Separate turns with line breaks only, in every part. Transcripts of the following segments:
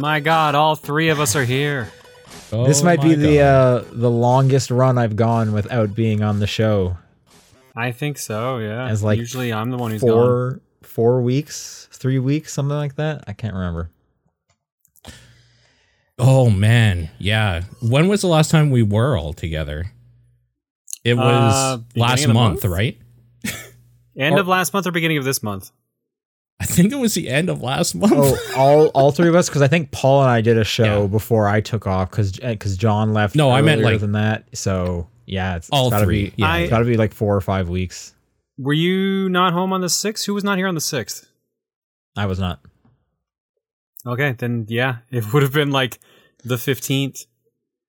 And we're live.
My God, all three of us are here.
Oh
this might be
my
the uh, the longest run I've gone without being on the show.
I think so. Yeah.
As, like,
usually I'm the one who's gone.
Four four weeks, three weeks, something like that. I can't remember.
Oh man, yeah. When was the last time we were all together? It was
Uh,
last month,
month?
right?
End
or-
of last month or beginning of this month.
I think it was the end of last month.
Oh, all all three of us because I think Paul and I did a show
Yeah.
before I took off because because John left.
No, I meant,
earlier
like,
than that. So yeah, it's,
all
it's gotta
three,
Be,
yeah.
it's got to be like four or five weeks.
Were you not home on the sixth? Who was not here on the sixth?
I was not.
Okay, then yeah, it would have been like the fifteenth.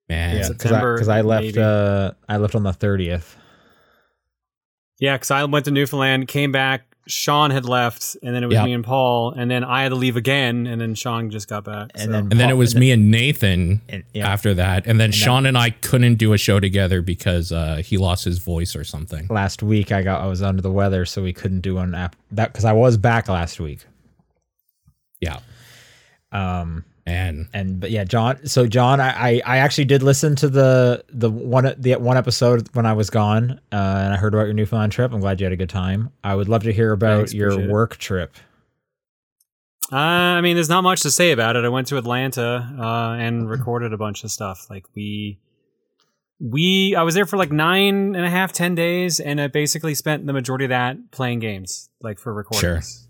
man.
Yeah,
September,
because I, left.
maybe.
Uh, I left on the thirtieth.
Yeah, because I went to Newfoundland, came back. Sean had left, and then it was
Yeah.
me and Paul, and then I had to leave again, and then Sean just got back.
And
so.
then
And then it was
and
me and Nathan
And, yeah,
after that. And then
then-
Sean and I couldn't do a show together because uh, he lost his voice or something.
last week I got I was under the weather, so we couldn't do an app that because I was back last week.
Yeah.
Um,
And
and but yeah, John. So John, I, I I actually did listen to the the one the one episode when I was gone, uh, and I heard about your Newfoundland trip. I'm glad you had a good time. I would love to hear about
Thanks,
your
appreciate it.
work trip.
Uh, I mean, there's not much to say about it. I went to Atlanta uh, and recorded a bunch of stuff. Like we, we, I was there for like nine and a half, ten days, and I basically spent the majority of that playing games, like for recordings.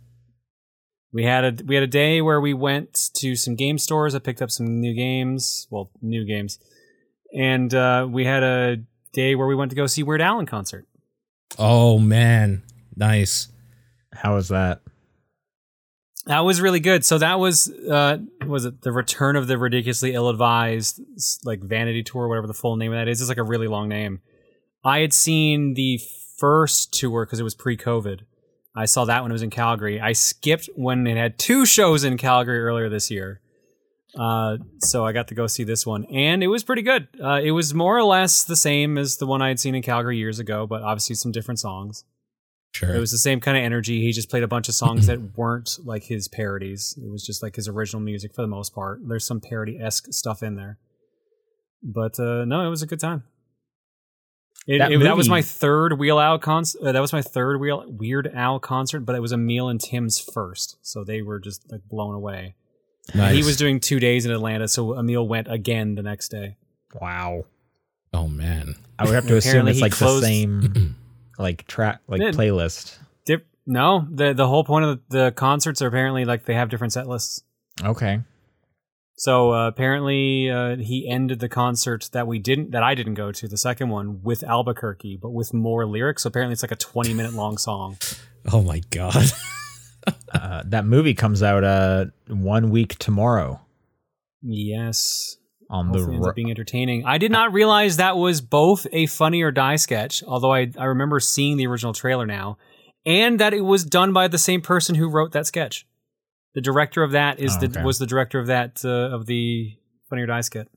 We had a we had a day where we went to some game stores. I picked up some new games, well, new games, and uh, we had a day where we went to go see Weird Al in concert.
oh man, nice.
How was that?
That was really good. So that was uh was it the return of the ridiculously ill-advised like vanity tour whatever the full name of that is. It's like a really long name. I had seen the first tour cuz it was pre-COVID. I saw that when it was in Calgary. I skipped when it had two shows in Calgary earlier this year. Uh so I got to go see this one and it was pretty good. Uh it was more or less the same as the one I had seen in Calgary years ago, but obviously some different songs.
Sure.
It was the same kind of energy. He just played a bunch of songs that weren't like his parodies. It was just like his original music for the most part. There's some parody esque stuff in there, but uh, no, it was a good time. It,
That
it- that was my third Weird Al concert. Uh, that was my third Wheel Weird Al concert, but it was Emil and Tim's first, so they were just like blown away.
nice.
He was doing two days in Atlanta, so Emil went again the next day.
Wow.
oh man.
I would have to assume it's like
closed-
the same like track like
Yeah.
playlist.
Dip, no, the the whole point of the, the concerts are apparently like they have different set lists.
Okay.
So uh, apparently, uh, he ended the concert that we didn't, that I didn't go to, the second one with Albuquerque, but with more lyrics. So apparently, it's like a twenty minute long song.
Oh my god.
Uh, that movie comes out uh one week tomorrow
Yes,
on the
hopefully ends
ro-
being entertaining. I did not realize that was both a Funny or Die sketch, although I I remember seeing the original trailer now, and that it was done by the same person who wrote that sketch. The director of that is
Oh,
the
okay.
was the director of that uh, of the Funny or Die skit.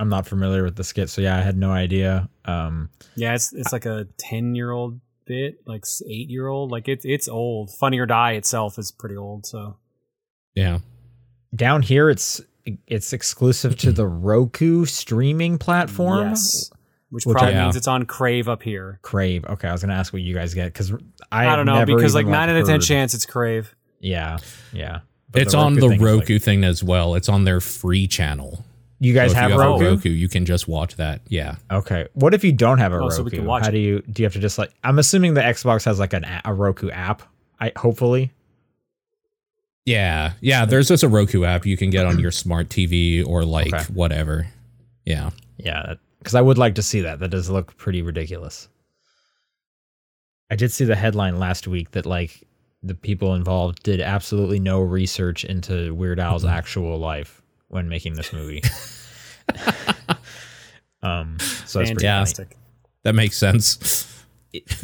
I'm not familiar with the skit, so yeah, I had no idea. Um,
Yeah, it's it's like a ten year old bit, like eight year old. Like it's it's old. Funny or Die itself is pretty old. So
yeah.
down here, it's it's exclusive to the Roku streaming platform.
yes, which,
Which
probably
I-
means it's on Crave up here.
Crave. Okay, I was gonna ask what you guys get because I,
I, don't know
never
because like nine out of ten chance it's Crave.
Yeah, yeah. But
it's on the
thing is, like-
Roku thing as well. It's on their free channel.
you guys
So
have
you
Roku?
a Roku, you can just watch that. Yeah.
Okay. What if you don't have a
Oh,
Roku?
so we can watch
How
it.
do you do? You have to just like. I'm assuming the Xbox has like an a, a Roku app. I hopefully.
Yeah. Yeah. There's just a Roku app you can get on your smart TV or like
Okay.
whatever. Yeah.
Yeah, because I would like to see that. That does look pretty ridiculous. I did see the headline last week that like the people involved did absolutely no research into Weird Al's
Mm-hmm.
actual life when making this movie. um, so that's pretty funny.
Fantastic.
That makes sense.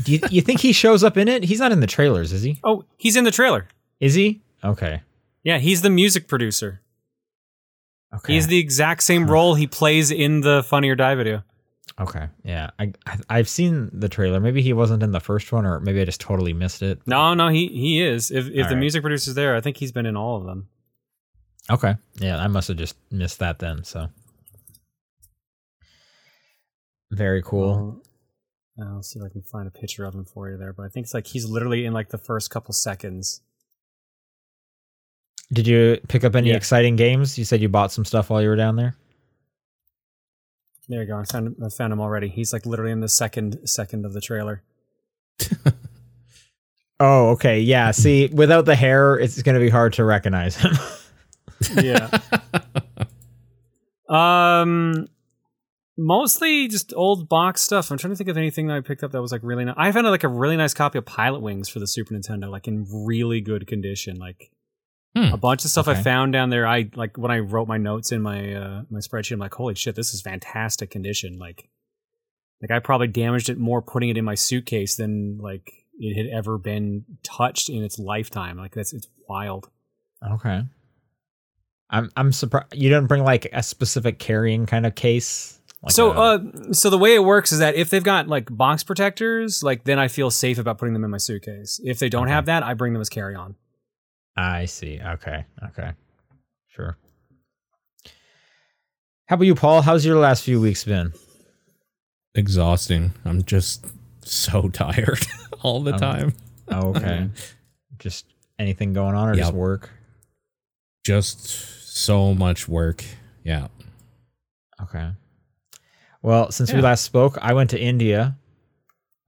Do you, you think he shows up in it? He's not in the trailers, is he?
Oh, he's in the trailer.
Is he? Okay.
Yeah, he's the music producer.
Okay.
He's the exact same role he plays in the Funny or Die video.
Okay. Yeah. I I- I've seen the trailer. Maybe he wasn't in the first one, or maybe I just totally missed it.
No, no, he he is. If if
All
the
right.
music producer's there, I think he's been in all of them.
Okay. Yeah, I must have just missed that then. So very cool.
Well, I'll see if I can find a picture of him for you there, but I think it's like he's literally in like the first couple seconds.
Did you pick up any
Yeah.
exciting games? You said you bought some stuff while you were down there.
There you go. I found him, I found him already. He's like literally in the second second of the trailer.
Oh, okay. Yeah. See, without the hair, it's going to be hard to recognize him.
Yeah. um mostly just old box stuff. I'm trying to think of anything that I picked up that was like really nice. I found like a really nice copy of Pilotwings for the Super Nintendo, like in really good condition. Like
Hmm.
a bunch of stuff
Okay.
I found down there. I like when I wrote my notes in my uh, my spreadsheet. I'm like, holy shit, this is fantastic condition. Like, like I probably damaged it more putting it in my suitcase than like it had ever been touched in its lifetime. Like that's it's wild.
okay. I'm I'm surprised you didn't bring like a specific carrying kind of case. Like
so,
a-
uh, so the way it works is that if they've got like box protectors, like then I feel safe about putting them in my suitcase. If they don't
Okay.
have that, I bring them as carry on.
I see. Okay. Okay. Sure. How about you, Paul? How's your last few weeks been?
Exhausting. I'm just so tired all the
Um,
time.
Oh, okay. just anything going on or just work?
Just so much work. Yeah.
Okay. Well, since we last spoke, I went to India,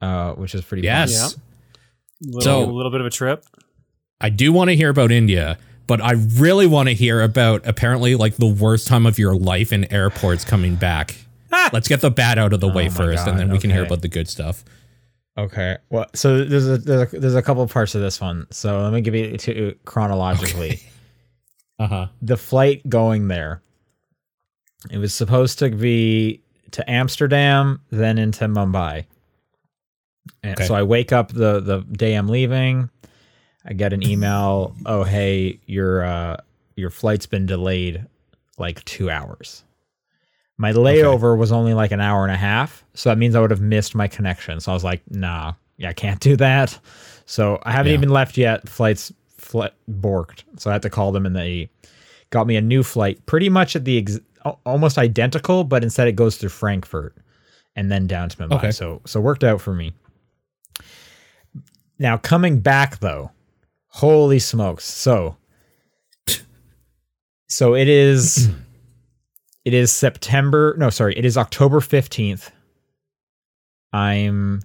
uh, which is pretty fun.
Yes.
Little,
So-
a little bit of a trip.
I do want to hear about India, but I really want to hear about apparently like the worst time of your life in airports coming back. Let's get the bad out of the
Oh
way first,
God,
and then we can hear about the good stuff.
Okay. Well, so there's a there's a, there's a couple parts of this one. So let me give you to chronologically.
Uh huh.
the flight going there. It was supposed to be to Amsterdam, then into Mumbai. And
Okay.
so I wake up the the day I'm leaving. I get an email. Oh, hey, your uh, your flight's been delayed like two hours. My layover was only like an hour and a half, so that means I would have missed my connection. So I was like, nah, yeah, I can't do that. So I haven't
Yeah.
even left yet. Flights fl- borked, so I had to call them, and they got me a new flight, pretty much at the ex- almost identical, but instead it goes through Frankfurt and then down to Mumbai.
Okay.
So so worked out for me. Now coming back though, holy smokes! So so it is it is September. No, sorry, it is October fifteenth. I'm.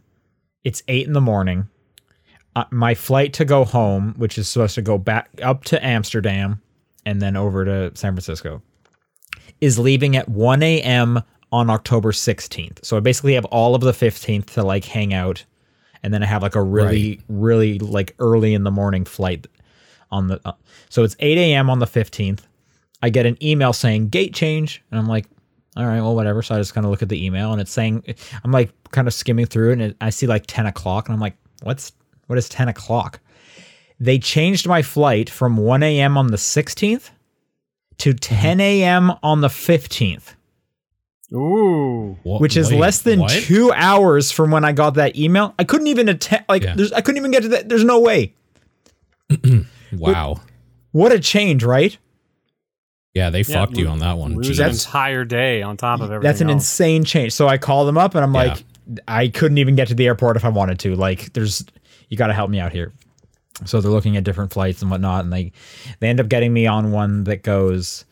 It's eight in the morning. Uh, my flight to go home, which is supposed to go back up to Amsterdam and then over to San Francisco, is leaving at 1 a.m. on October 16th. So I basically have all of the 15th to like hang out. And then I have like a really, really like early in the morning flight on the. Uh, so it's 8 a.m. on the 15th. I get an email saying gate change. And I'm like, all right, well, whatever. So I just kind of look at the email and it's saying, I'm like kind of skimming through it and it, I see like 10 o'clock and I'm like, what's, what is 10 o'clock? They changed my flight from 1 a.m. on the 16th to 10 a.m. on the 15th,
Ooh.
Wha-
which is
wait,
less than
what?
two hours from when I got that email. I couldn't even attend, like,
Yeah.
there's, I couldn't even get to that. There's no way.
Wow.
What a change, right?
Yeah, they
Yeah,
fucked you on that one.
Lose
Jeez.
an entire day on top of everything.
That's an
else.
insane change. So I call them up and I'm
Yeah.
like, I couldn't even get to the airport if I wanted to. Like, there's, you got to help me out here. So they're looking at different flights and whatnot, and they they end up getting me on one that goes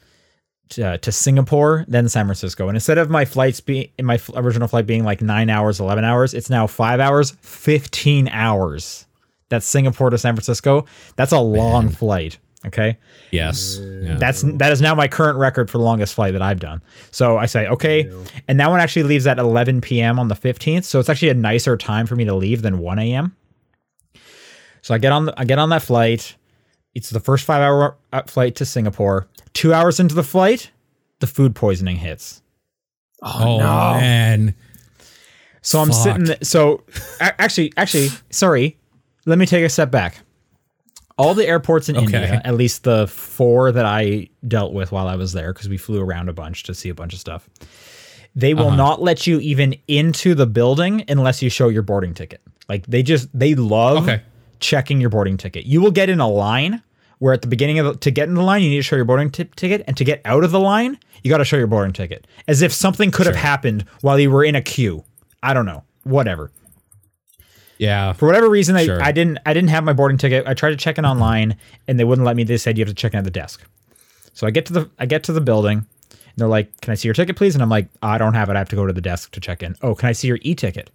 to, to Singapore, then San Francisco. And instead of my flights being my original flight being like nine hours, eleven hours, it's now five hours, fifteen hours. That's Singapore to San Francisco. That's a long flight. Okay.
yes. Yeah.
That's that is now my current record for the longest flight that I've done. So I say okay, and that one actually leaves at 11 p.m. on the 15th. So it's actually a nicer time for me to leave than 1 a.m. So I get on the, I get on that flight. It's the first five hour uh, flight to Singapore. Two hours into the flight, the food poisoning hits.
oh man.
So I'm
Fuck.
sitting. Th- so actually, actually, sorry. Let me take a step back. All the airports in
Okay.
India, at least the four that I dealt with while I was there, because we flew around a bunch to see a bunch of stuff. they will not let you even into the building unless you show your boarding ticket. Like they just they love
Okay.
Checking your boarding ticket. You will get in a line where at the beginning of the, to get in the line you need to show your boarding t- ticket, and to get out of the line you got to show your boarding ticket, as if something could have happened while you were in a queue. I don't know, whatever.
Yeah.
For whatever reason, I,
Sure.
I didn't I didn't have my boarding ticket. I tried to check in mm-hmm. online and they wouldn't let me. They said you have to check in at the desk. So I get to the I get to the building and they're like, "Can I see your ticket, please?" And I'm like, "I don't have it. I have to go to the desk to check in." "Oh, can I see your e-ticket?"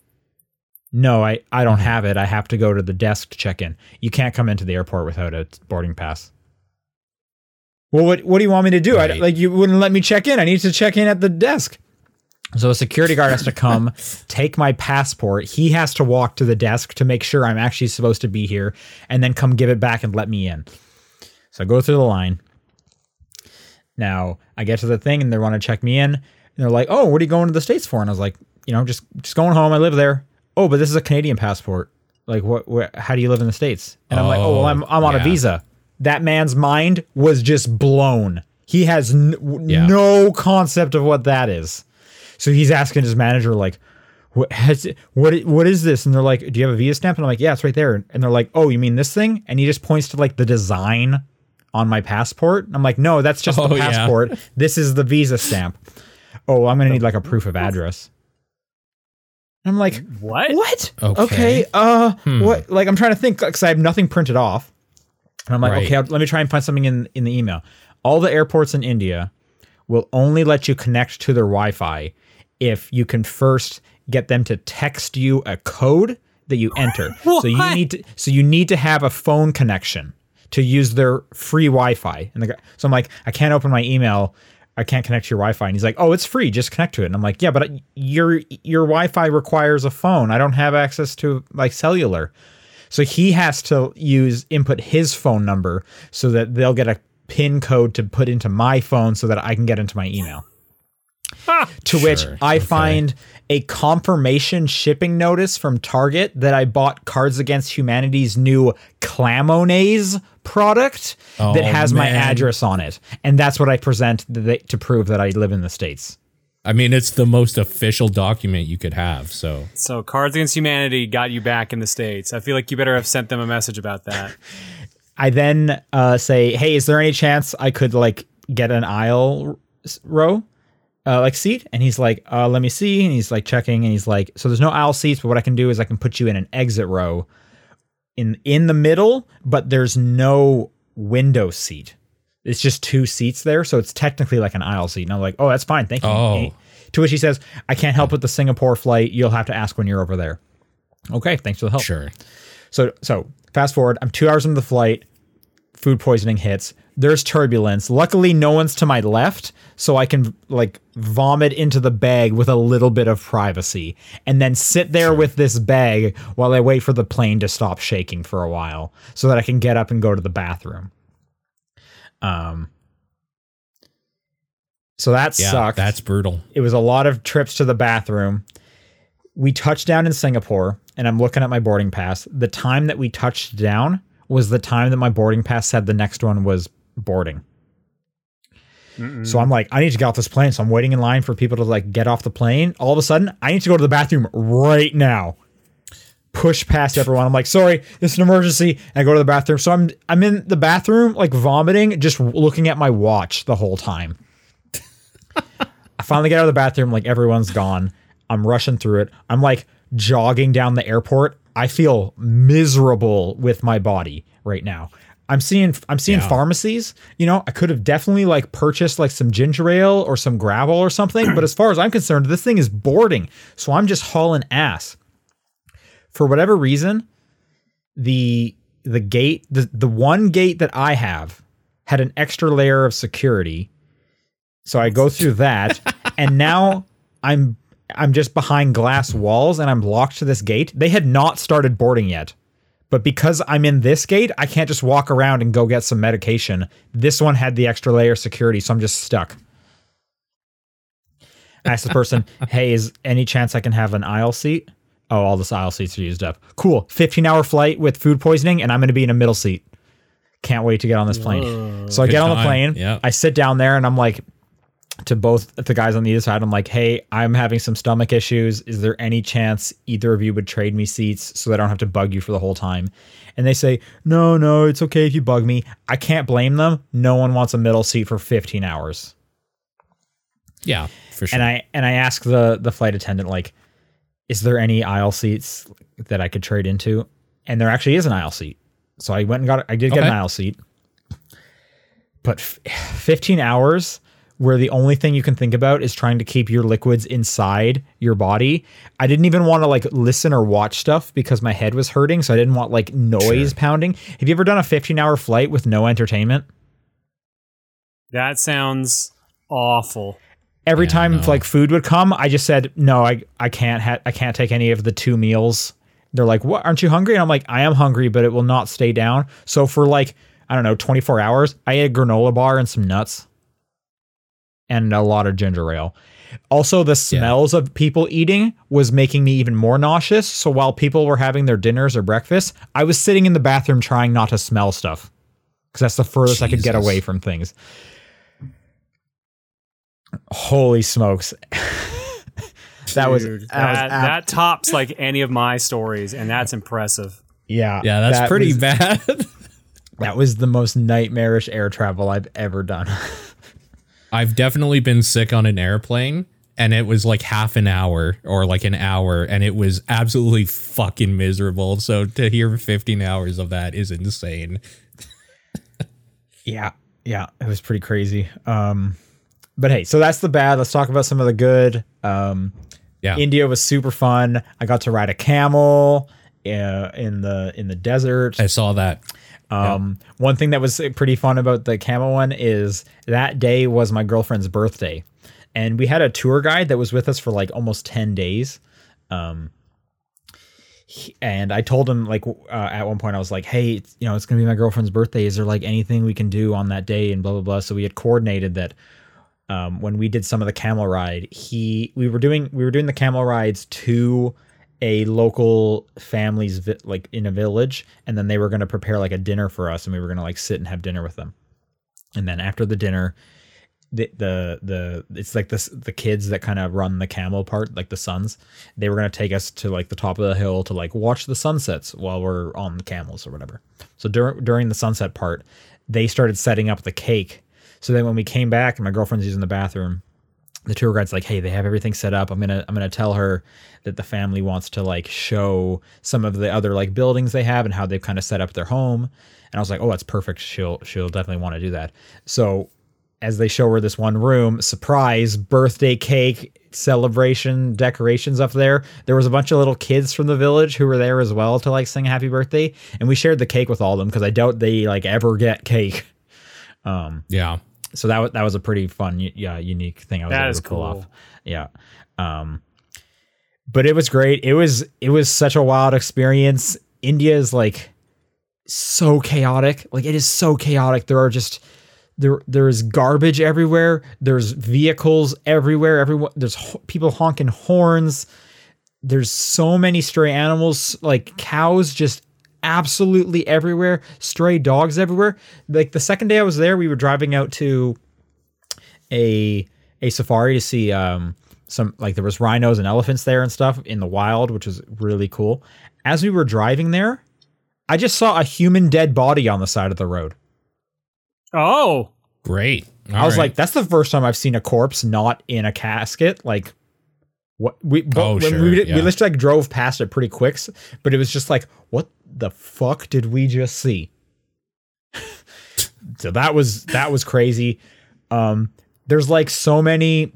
"No, I I don't mm-hmm. have it. I have to go to the desk to check in. You can't come into the airport without a boarding pass." Well, what what do you want me to do? I, like you wouldn't let me check in. I need to check in at the desk. So a security guard has to come, take my passport. He has to walk to the desk to make sure I'm actually supposed to be here, and then come give it back and let me in. So I go through the line. Now I get to the thing, and they want to check me in. And they're like, "Oh, what are you going to the states for?" And I was like, "You know, just just going home. I live there." Oh, but this is a Canadian passport. Like, what? Where, how do you live in the states? And I'm like, "Oh, well, I'm oh, I'm on a visa." That man's mind was just blown. He has n-
Yeah.
no concept of what that is. So he's asking his manager, like, what, has it, what, what is this? And they're like, do you have a Visa stamp? And I'm like, yeah, it's right there. And they're like, oh, you mean this thing? And he just points to like the design on my passport. I'm like, no, that's just
Oh,
the
yeah.
passport. This is the Visa stamp. Oh, I'm going to need like a proof of address. And I'm like,
What?
what?
Okay.
Okay. Uh,
Hmm.
what? Like, I'm trying to think because I have nothing printed off. And I'm like,
Right.
okay, I'll- let me try and find something in in the email. All the airports in India will only let you connect to their Wi-Fi if you can first get them to text you a code that you enter. so you need to so you need to have a phone connection to use their free Wi-Fi. And the so I'm like, I can't open my email. I can't connect to your Wi-Fi. And he's like, Oh, it's free. Just connect to it. And I'm like, Yeah, but your your Wi-Fi requires a phone. I don't have access to like cellular. So he has to use input his phone number so that they'll get a pin code to put into my phone so that I can get into my email. Ah, to which I
okay.
find a confirmation shipping notice from Target that I bought Cards Against Humanity's new Clamonaise product that
Oh,
has my address on it. And that's what I present th- to prove that I live in the States.
I mean, it's the most official document you could have. So
So Cards Against Humanity got you back in the States. I feel like you better have sent them a message about that.
I then uh, say, "Hey, is there any chance I could like get an aisle s- row, uh, like seat?" And he's like, uh, "Let me see." And he's like checking, and he's like, "So there's no aisle seats, but what I can do is I can put you in an exit row, in in the middle, but there's no window seat. It's just two seats there, so it's technically like an aisle seat." And I'm like, "Oh, that's fine, thank you."
Oh.
To which he says, "I can't help with the Singapore flight. You'll have to ask when you're over there." Okay, thanks for the help.
sure.
So so fast forward, I'm two hours into the flight. Food poisoning hits. There's turbulence. Luckily, no one's to my left, so I can like vomit into the bag with a little bit of privacy, and then sit there with this bag while I wait for the plane to stop shaking for a while, so that I can get up and go to the bathroom. Um. So that
Yeah,
sucked
that's brutal.
it was a lot of trips to the bathroom. We touched down in Singapore, and I'm looking at my boarding pass. The time that we touched down was the time that my boarding pass said the next one was boarding. So I'm like, I need to get off this plane. So I'm waiting in line for people to like get off the plane. All of a sudden, I need to go to the bathroom right now. Push past everyone. I'm like, sorry, it's an emergency. And I go to the bathroom. So I'm I'm in the bathroom, like vomiting, just looking at my watch the whole time. I finally get out of the bathroom, like everyone's gone. I'm rushing through it. I'm like jogging down the airport. I feel miserable with my body right now. I'm seeing I'm seeing
Yeah.
pharmacies. You know, I could have definitely like purchased like some ginger ale or some Gravol or something, but as far as I'm concerned, this thing is boarding. So I'm just hauling ass. For whatever reason, the the gate, the the one gate that I have had an extra layer of security so I go through that, and now I'm I'm just behind glass walls and I'm locked to this gate. They had not started boarding yet. But because I'm in this gate, I can't just walk around and go get some medication. This one had the extra layer of security, so I'm just stuck. I asked the person, hey, is any chance I can have an aisle seat? Oh, all the aisle seats are used up. Cool. 15 hour flight with food poisoning, and I'm going to be in a middle seat. Can't wait to get on this plane. So I get on the
time.
plane.
Yep.
I sit down there and I'm like, to both the guys on the other side. I'm like, hey, I'm having some stomach issues. Is there any chance either of you would trade me seats so that I don't have to bug you for the whole time? And they say, no, no, it's okay if you bug me. I can't blame them. No one wants a middle seat for 15 hours.
Yeah, for sure.
And I and I ask the the flight attendant like, is there any aisle seats that I could trade into? And there actually is an aisle seat. So I went and got I did get
Okay.
an aisle seat. But f- 15 hours where the only thing you can think about is trying to keep your liquids inside your body. I didn't even want to like listen or watch stuff because my head was hurting, so I didn't want like noise pounding. Have you ever done a 15-hour flight with no entertainment?
That sounds awful.
every
Yeah,
time like food would come, I just said, "No, I I can't ha- I can't take any of the two meals." They're like, "What? Aren't you hungry?" And I'm like, "I am hungry, but it will not stay down." So for like I don't know, 24 hours, I ate a granola bar and some nuts and a lot of ginger ale. Also, the smells of people eating was making me even more nauseous. So while people were having their dinners or breakfast, I was sitting in the bathroom trying not to smell stuff because that's the furthest I could get away from things. Holy smokes. that was
Dude,
that,
that,
was ab-
that tops like any of my stories, and that's impressive.
yeah.
yeah, that's
that
pretty
was-
bad.
That was the most nightmarish air travel I've ever done.
I've definitely been sick on an airplane and it was like half an hour or like an hour and it was absolutely fucking miserable. So to hear 15 hours of that is insane.
Yeah, yeah, it was pretty crazy. Um, but hey, so that's the bad. Let's talk about some of the good. Um,
Yeah.
India was super fun. I got to ride a camel uh, in the in the desert.
I saw that.
Um, one thing that was pretty fun about the camel one is that day was my girlfriend's birthday, and we had a tour guide that was with us for like almost ten days. Um, he- and I told him like uh, at one point I was like, "Hey, you know, it's gonna be my girlfriend's birthday. Is there like anything we can do on that day?" And blah blah blah. So we had coordinated that um, when we did some of the camel ride, he we were doing we were doing the camel rides to a local family's vi- like in a village, and then they were going to prepare like a dinner for us, and we were going to like sit and have dinner with them. And then after the dinner, the the the it's like this the kids that kind of run the camel part, like the sons. They were going to take us to like the top of the hill to like watch the sunsets while we're on the camels or whatever. So dur- during the sunset part, they started setting up the cake. So then when we came back and my girlfriend's using the bathroom, the tour guide's like, "Hey, they have everything set up. I'm gonna I'm gonna tell her that the family wants to like show some of the other like buildings they have and how they've kind of set up their home." And I was like, "Oh, that's perfect. She'll she'll definitely want to do that." So as they show her this one room, surprise birthday cake celebration decorations up there. There was a bunch of little kids from the village who were there as well to like sing happy birthday, and we shared the cake with all of them because I doubt they like ever get cake. Um,
Yeah.
So that was that was a pretty fun, yeah, unique thing I was
That
able
is
to pull
cool.
off. Yeah, um, but it was great. It was it was such a wild experience. India is like so chaotic. Like it is so chaotic. There are just there there is garbage everywhere. There's vehicles everywhere. Everyone there's ho- people honking horns. There's so many stray animals, like cows, just absolutely everywhere. Stray dogs everywhere. Like the second day I was there, we were driving out to a a safari to see um some like there was rhinos and elephants there and stuff in the wild, which was really cool. As we were driving there, I just saw a human dead body on the side of the road.
Oh,
Great.
I was like, that's the first time I've seen a corpse not in a casket. Like, what we but
Oh,
when
sure,
we,
yeah.
we just like drove past it pretty quick, but it was just like, what the fuck did we just see? so that was that was crazy. Um, there's like so many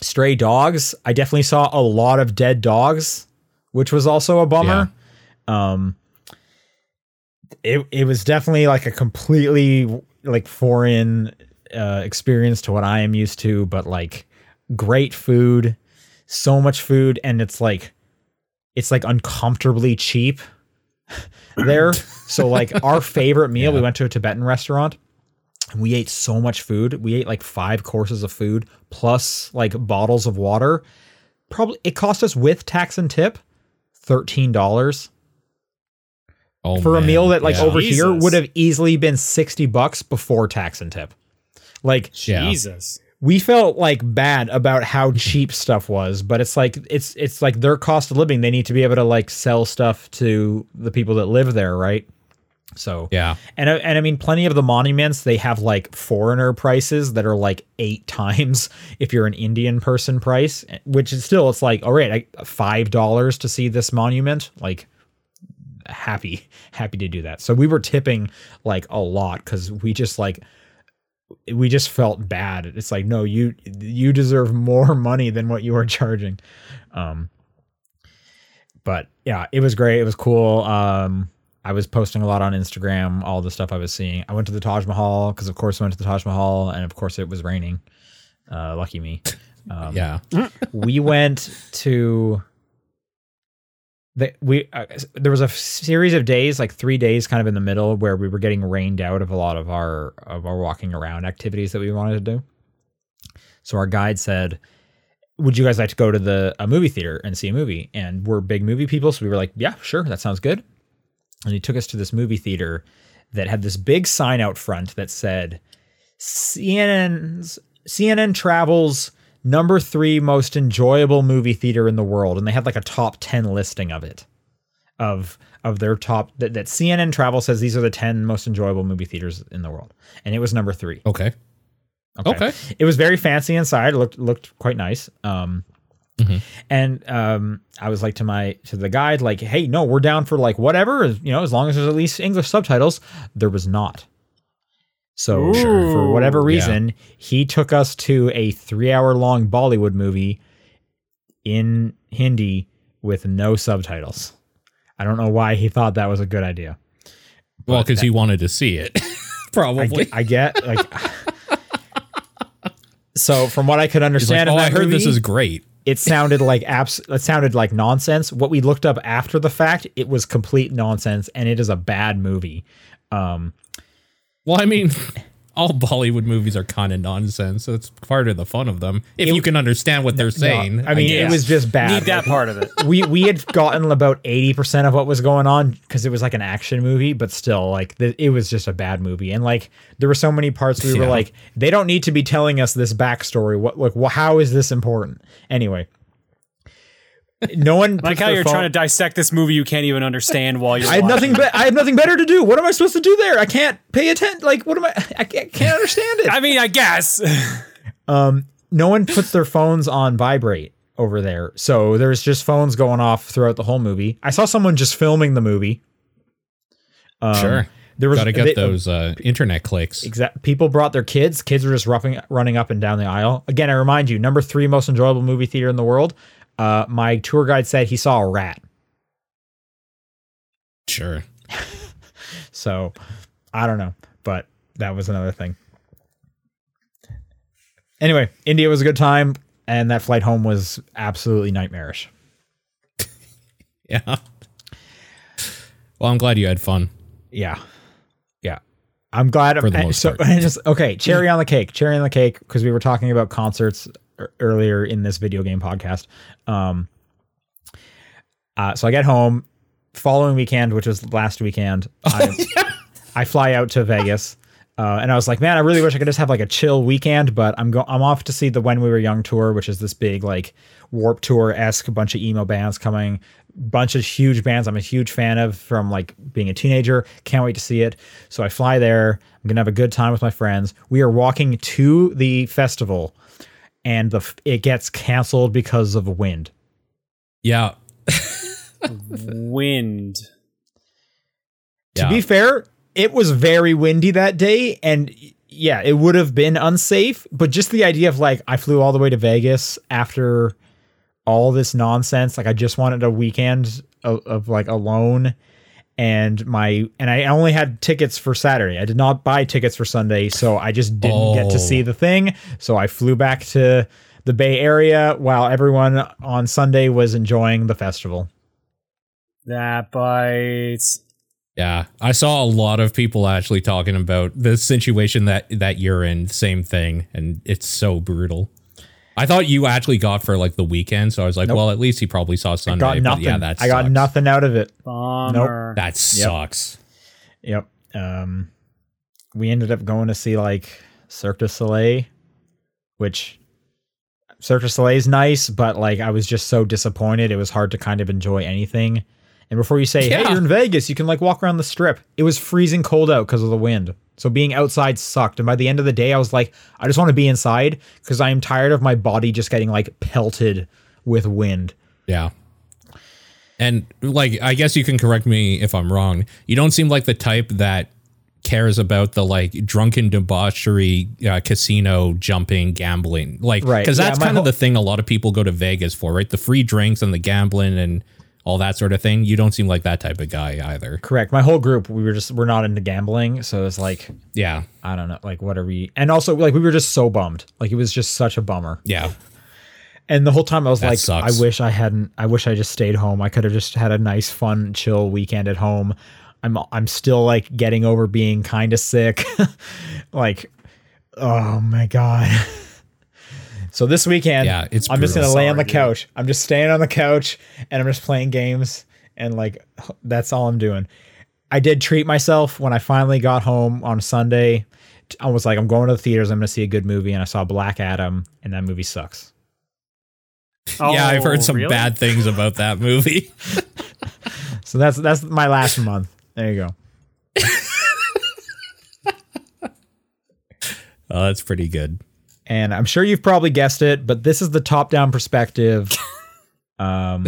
stray dogs. I definitely saw a lot of dead dogs, which was also a bummer. Um, it it was definitely like a completely like foreign uh, experience to what I am used to, but like great food, so much food, and it's like it's like uncomfortably cheap there. so like our favorite meal, we went to a Tibetan restaurant. And we ate so much food. We ate like five courses of food plus like bottles of water. Probably it cost us with tax and tip thirteen dollars
oh,
for a meal that like
Yeah.
over here would have easily been 60 bucks before tax and tip. Like
Yeah.
Jesus.
We felt like bad about how cheap stuff was, but it's like it's it's like their cost of living. They need to be able to like sell stuff to the people that live there, right? So
Yeah.
and I- and I mean, plenty of the monuments they have like foreigner prices that are like eight times if you're an Indian person price, eh, which is still it's like all right, five dollars to see this monument, like happy happy to do that. So we were tipping like a lot because we just like we just felt bad. It's like no, you you deserve more money than what you are charging. Um, but yeah, it was great. It was cool. Um, I was posting a lot on Instagram, all the stuff I was seeing. I went to the Taj Mahal because, of course, I went to the Taj Mahal, and of course, it was raining. Uh, lucky me. Um,
Yeah.
we went to the, we uh, there was a series of days like three days kind of in the middle where we were getting rained out of a lot of our of our walking around activities that we wanted to do. So our guide said would you guys like to go to the a movie theater and see a movie? And we're big movie people so we were like yeah sure that sounds good. And he took us to this movie theater that had this big sign out front that said CNN's CNN travels number three most enjoyable movie theater in the world, and they had like a top ten listing of it, of of their top that, that CNN Travel says these are the ten most enjoyable movie theaters in the world, and it was number three.
Okay. Okay.
It was very fancy inside. It looked looked quite nice. Um,
Mhm.
and um, I was like to my to the guide, like, "Hey, no, we're down for like whatever, you know, as long as there's at least English subtitles." There was not. So
Sure.
for whatever
Ooh.
reason, he took us to a three-hour-long Bollywood movie in Hindi with no subtitles. I don't know why he thought that was a good idea.
Well, because he wanted to see it.
I
Probably.
get, I get like. so from what I could
He's like,
understand,
oh, I heard this is great.
it sounded like abs it sounded like nonsense what we looked up after the fact it was complete nonsense and it is a bad movie um
Well, I mean, all Bollywood movies are kind of nonsense. So it's part of the fun of them. If you can understand what they're saying.
i mean it was just bad
Need that part of it.
we we had gotten about 80% of what was going on because it was like an action movie but still like the, it was just a bad movie and like there were so many parts we were like they don't need to be telling us this backstory what like wh- how is this important anyway no one
Like how you're
phone-
trying to dissect this movie you can't even understand while you're
I have
watching.
nothing. Be- I have nothing better to do. What am I supposed to do there? I can't pay attention. Like, what am I? I can't, can't understand it.
I mean, I guess.
Um, no one puts their phones on vibrate over there, so there's just phones going off throughout the whole movie. I saw someone just filming the movie. Um,
Sure.
There was
Got to get
they-
those uh, internet clicks.
Exact. People brought their kids. Kids were just roughing, running up and down the aisle. Again, I remind you, number three most enjoyable movie theater in the world. Uh, my tour guide said he saw a rat.
Sure.
So I don't know, but that was another thing. Anyway, India was a good time, and that flight home was absolutely nightmarish.
Yeah. Well, I'm glad you had fun.
Yeah, yeah. I'm glad.
For the most
so,
part.
and just, okay, cherry on the cake. Cherry on the cake because we were talking about concerts earlier in this video game podcast. Um, uh, so I get home following weekend, which was last weekend. I, I fly out to Vegas. Uh, and I was like, man, I really wish I could just have like a chill weekend, but I'm go- I'm off to see the When We Were Young tour, which is this big like Warp Tour esque bunch of emo bands coming, bunch of huge bands I'm a huge fan of from like being a teenager. Can't wait to see it. So I fly there. I'm gonna have a good time with my friends. We are walking to the festival, and the it gets canceled because of wind.
Yeah.
Wind.
To
Yeah.
be fair, it was very windy that day, and yeah, it would have been unsafe. But just the idea of like, I flew all the way to Vegas after all this nonsense. Like, I just wanted a weekend of, of like alone, and my and I only had tickets for Saturday. I did not buy tickets for Sunday, so I just didn't get to
Oh.
see the thing. So I flew back to the Bay Area while everyone on Sunday was enjoying the festival.
That bites.
Yeah. I saw a lot of people actually talking about the situation that that you're in, same thing, and it's so brutal. I thought you actually got for like the weekend, so I was like,
Nope.
well, at least he probably saw Sunday.
I got
but
nothing.
yeah, that
I got nothing out of it.
Bummer.
That sucks.
Yep. Um, we ended up going to see like Cirque du Soleil, which Cirque du Soleil is nice, but like I was just so disappointed. It was hard to kind of enjoy anything. And before you say, "Hey, you're in Vegas," you can like walk around the strip. It was freezing cold out because of the wind. So being outside sucked. And by the end of the day, I was like, I just want to be inside because I am tired of my body just getting like pelted with wind.
Yeah. And like, I guess you can correct me if I'm wrong. You don't seem like the type that cares about the like drunken debauchery, uh, casino jumping, gambling. Like,
Right.
Because
Yeah,
that's
my
kind of
whole-
the thing a lot of people go to Vegas for, right? The free drinks and the gambling and all that sort of thing. You don't seem like that type of guy either.
Correct. My whole group, we were just we're not into gambling, so it's like
Yeah.
I don't know, like what are we? And also like we were just so bummed. Like it was just such a bummer.
Yeah.
And the whole time I was
That
like,
sucks.
I wish I hadn't. I wish I just stayed home. I could have just had a nice, fun, chill weekend at home. I'm I'm still like getting over being kind of sick. like, oh my god. so this weekend,
Yeah, it's
I'm just gonna lay on the
Sorry, dude.
couch. I'm just staying on the couch and I'm just playing games and like that's all I'm doing. I did treat myself when I finally got home on Sunday. I was like, I'm going to the theaters. I'm going to see a good movie, and I saw Black Adam, and that movie sucks.
yeah, I've heard
Oh,
some
really?
bad things about that movie.
So that's that's my last month. There you go.
Oh, that's pretty good.
And I'm sure you've probably guessed it, but this is the top-down perspective. Um,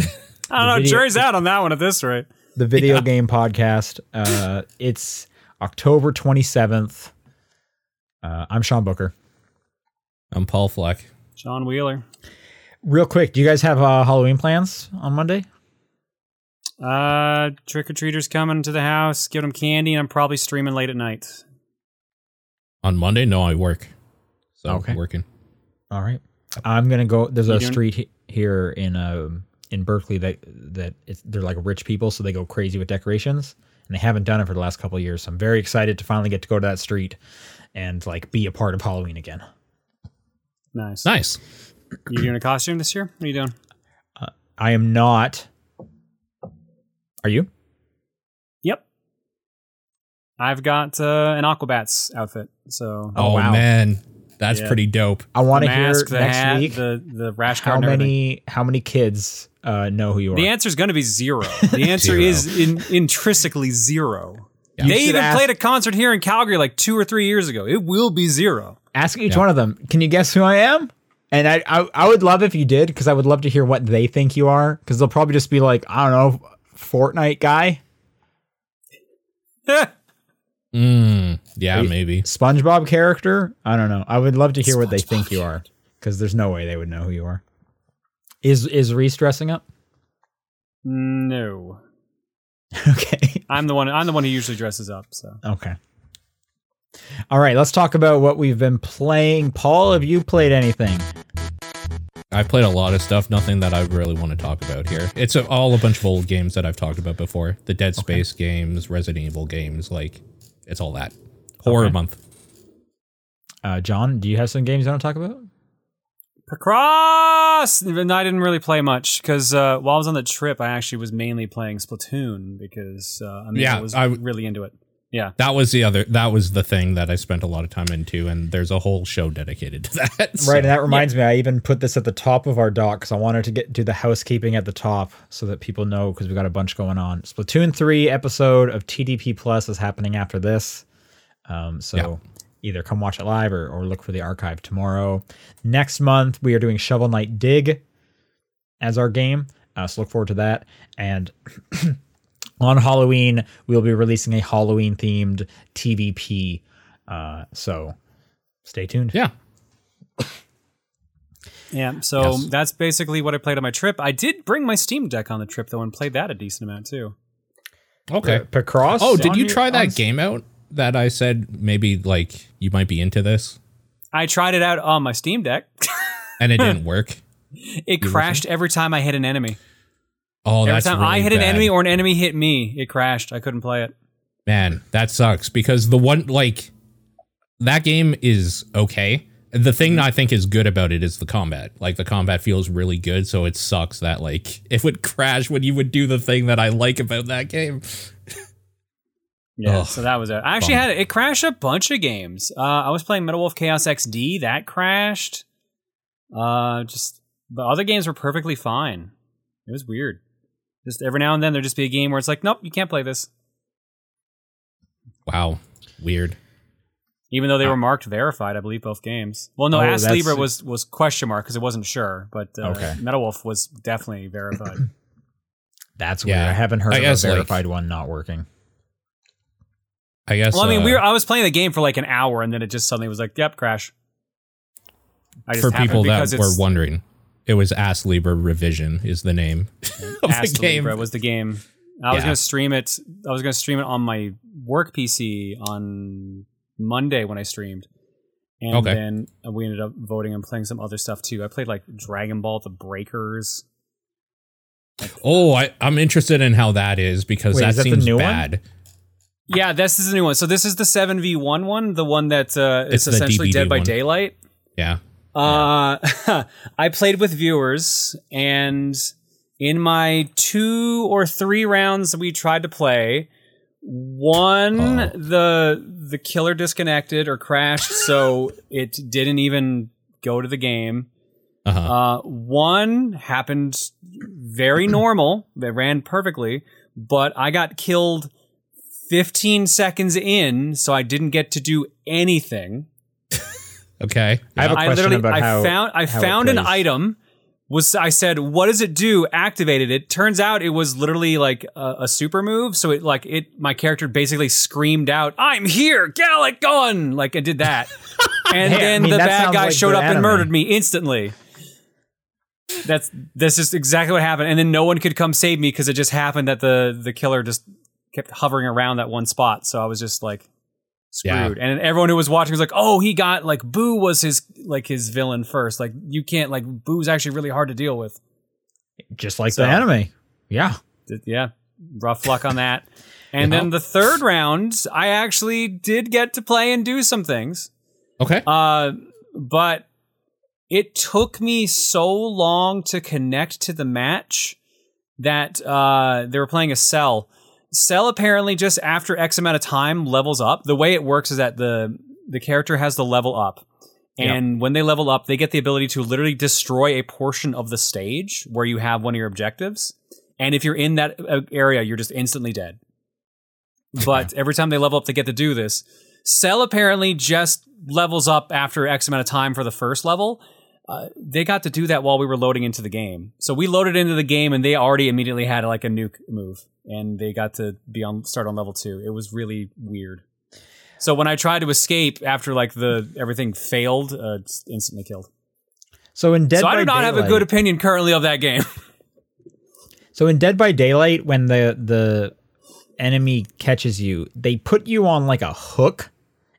I don't know.
video-
Jury's out on that one at this rate.
the video game podcast. Uh, it's October 27th. Uh, I'm Sean Booker.
I'm Paul Fleck.
John Wheeler.
Real quick, do you guys have uh, Halloween plans on Monday?
Uh, trick or treaters coming to the house. Give them candy, and I'm probably streaming late at night.
On Monday, no, I work. So
Okay.
working.
All right. I'm gonna go. There's a
You doing-
street he- here in um in Berkeley that that it's, they're like rich people, so they go crazy with decorations, and they haven't done it for the last couple of years. So I'm very excited to finally get to go to that street and like be a part of Halloween again.
Nice.
Nice.
You doing a costume this year? What are you doing?
I am not. Are you?
Yep. I've got uh, an Aquabats outfit. So
Oh,
wow.
man, that's
Yeah.
pretty dope.
I want to hear
the
next
hat,
week
the the rash
how
guard. and everything.
many how many kids uh, know who you are.
The answer is going to be zero. The answer
Zero.
is in, intrinsically zero.
Yeah.
They even
ask-
played a concert here in Calgary like two or three years ago. It will be zero.
Ask each
Yeah.
one of them. Can you guess who I am? And I I, I would love if you did because I would love to hear what they think you are because they'll probably just be like I don't know Fortnite guy,
Mm, yeah, maybe.
SpongeBob character. I don't know. I would love to hear what they think you are because there's no way they would know who you are. Is is Reese dressing up?
no,
okay.
I'm the one. I'm the one who usually dresses up. So
Okay. All right, let's talk about what we've been playing. Paul, have you played anything?
I've played a lot of stuff, nothing that I really want to talk about here. It's all a bunch of old games that I've talked about before. The Dead Space games, Resident Evil games, like it's all that. Horror
Okay.
month.
Uh, John, do you have some games you want to talk about?
Pacross. And I didn't really play much because uh, while I was on the trip, I actually was mainly playing Splatoon because uh, I mean,
Yeah,
I was
I-
really into it. Yeah.
That was the other that was the thing that I spent a lot of time into, and there's a whole show dedicated to that. so-
Right, and that reminds me, I even put this at the top of our doc because I wanted to get do the housekeeping at the top so that people know because we got a bunch going on. Splatoon three episode of TDP Plus is happening after this, um, so
Yeah.
either come watch it live or, or look for the archive tomorrow. Next month we are doing Shovel Knight Dig as our game, uh, so look forward to that. And on Halloween we'll be releasing a Halloween themed TDP, uh, so stay tuned.
Yeah.
Yeah. So
Yes.
that's basically what I played on my trip. I did bring my Steam Deck on the trip though and played that a decent amount too.
Okay.
Pacross.
Oh, did
on
you
your-
try that
on-
game out that I said maybe like you might be into this
I tried it out on my Steam Deck.
and it didn't work?
it crashed every time I hit an enemy.
Oh,
Every
that's
time
really
I hit an
bad.
enemy or an enemy hit me, it crashed. I couldn't play it.
Man, that sucks because the one like that game is okay. The thing
Mm-hmm.
I think is good about it is the combat. Like the combat feels really good, so it sucks that like it would crash when you would do the thing that I like about that game.
Yeah,
Ugh,
so that was it. I actually
bummer.
had it. It crashed a bunch of games. Uh, I was playing Metal Wolf Chaos XD. That crashed. Uh, just the other games were perfectly fine. It was weird. Just every now and then there'd just be a game where it's like, nope, you can't play this,
Wow. Weird.
even though they were marked verified. I believe both games. Well, no,
Oh,
Ask
that's-
Libra was was question mark because it wasn't sure, but uh,
Okay.
Metal Wolf was definitely verified.
That's
Yeah.
weird. I haven't heard
I
of
guess,
a
like-
verified one not working.
I guess.
well, I mean,
uh,
we were, I was playing the game for like an hour, and then it just suddenly was like, "Yep, crash." I just
for people that were wondering, it was Astlibra Revision is the name of
Ask
the game.
Libra was the game. I was gonna stream it. I was gonna stream it on my work PC on Monday when I streamed, and
Okay.
then we ended up voting and playing some other stuff too. I played like Dragon Ball: The Breakers.
Oh, I, I'm interested in how that is because
Wait,
that
is that the
seems
new one?
bad.
Yeah, this is the new one. So this is the seven v one one, the one that uh,
It's
is
the
essentially Dead by
one.
Daylight.
Yeah.
Uh, I played with viewers, and in my two or three rounds we tried to play, one
Oh.
the the killer disconnected or crashed, so it didn't even go to the game.
Uh-huh.
Uh, one happened very normal, that ran perfectly, but I got killed 15 seconds in, so I didn't get to do anything.
Okay.
I have a
I
question
literally
about
I
how-
found I
how it
found an
plays.
item was I said what does it do? Activated it. Turns out it was literally like a, a super move. So it like it my character basically screamed out I'm here Galick Gun like I did that. And
Hey, I
then
mean,
the
that
bad
sounds
guy
like
showed
good
up and
anime.
murdered me instantly. That's that's just exactly what happened. And then no one could come save me because it just happened that the the killer just kept hovering around that one spot. So I was just like
Yeah.
screwed. And everyone who was watching was like, "Oh, he got like Boo was his like his villain first. Like you can't like Boo's actually really hard to deal with."
Just like
So-
the anime. Yeah.
Th- Yeah, rough luck on that. And then the third round, I actually did get to play and do some things.
Okay.
Uh, but it took me so long to connect to the match that uh, they were playing a cell. Cell apparently just after X amount of time levels up. The way it works is that the the character has the level up. And when they level up, they get the ability to literally destroy a portion of the stage where you have one of your objectives. And if you're in that uh, area, you're just instantly dead. But every time they level up, they get to do this. Cell apparently just levels up after X amount of time for the first level. Uh, they got to do that while we were loading into the game. So we loaded into the game and they already immediately had like a nuke move and they got to be on start on level two. It was really weird. So when I tried to escape after like the everything failed, uh, it's instantly killed.
So in Dead
so
by
I do not have a good opinion currently of that game.
So in Dead by Daylight, when the the enemy catches you, they put you on like a hook,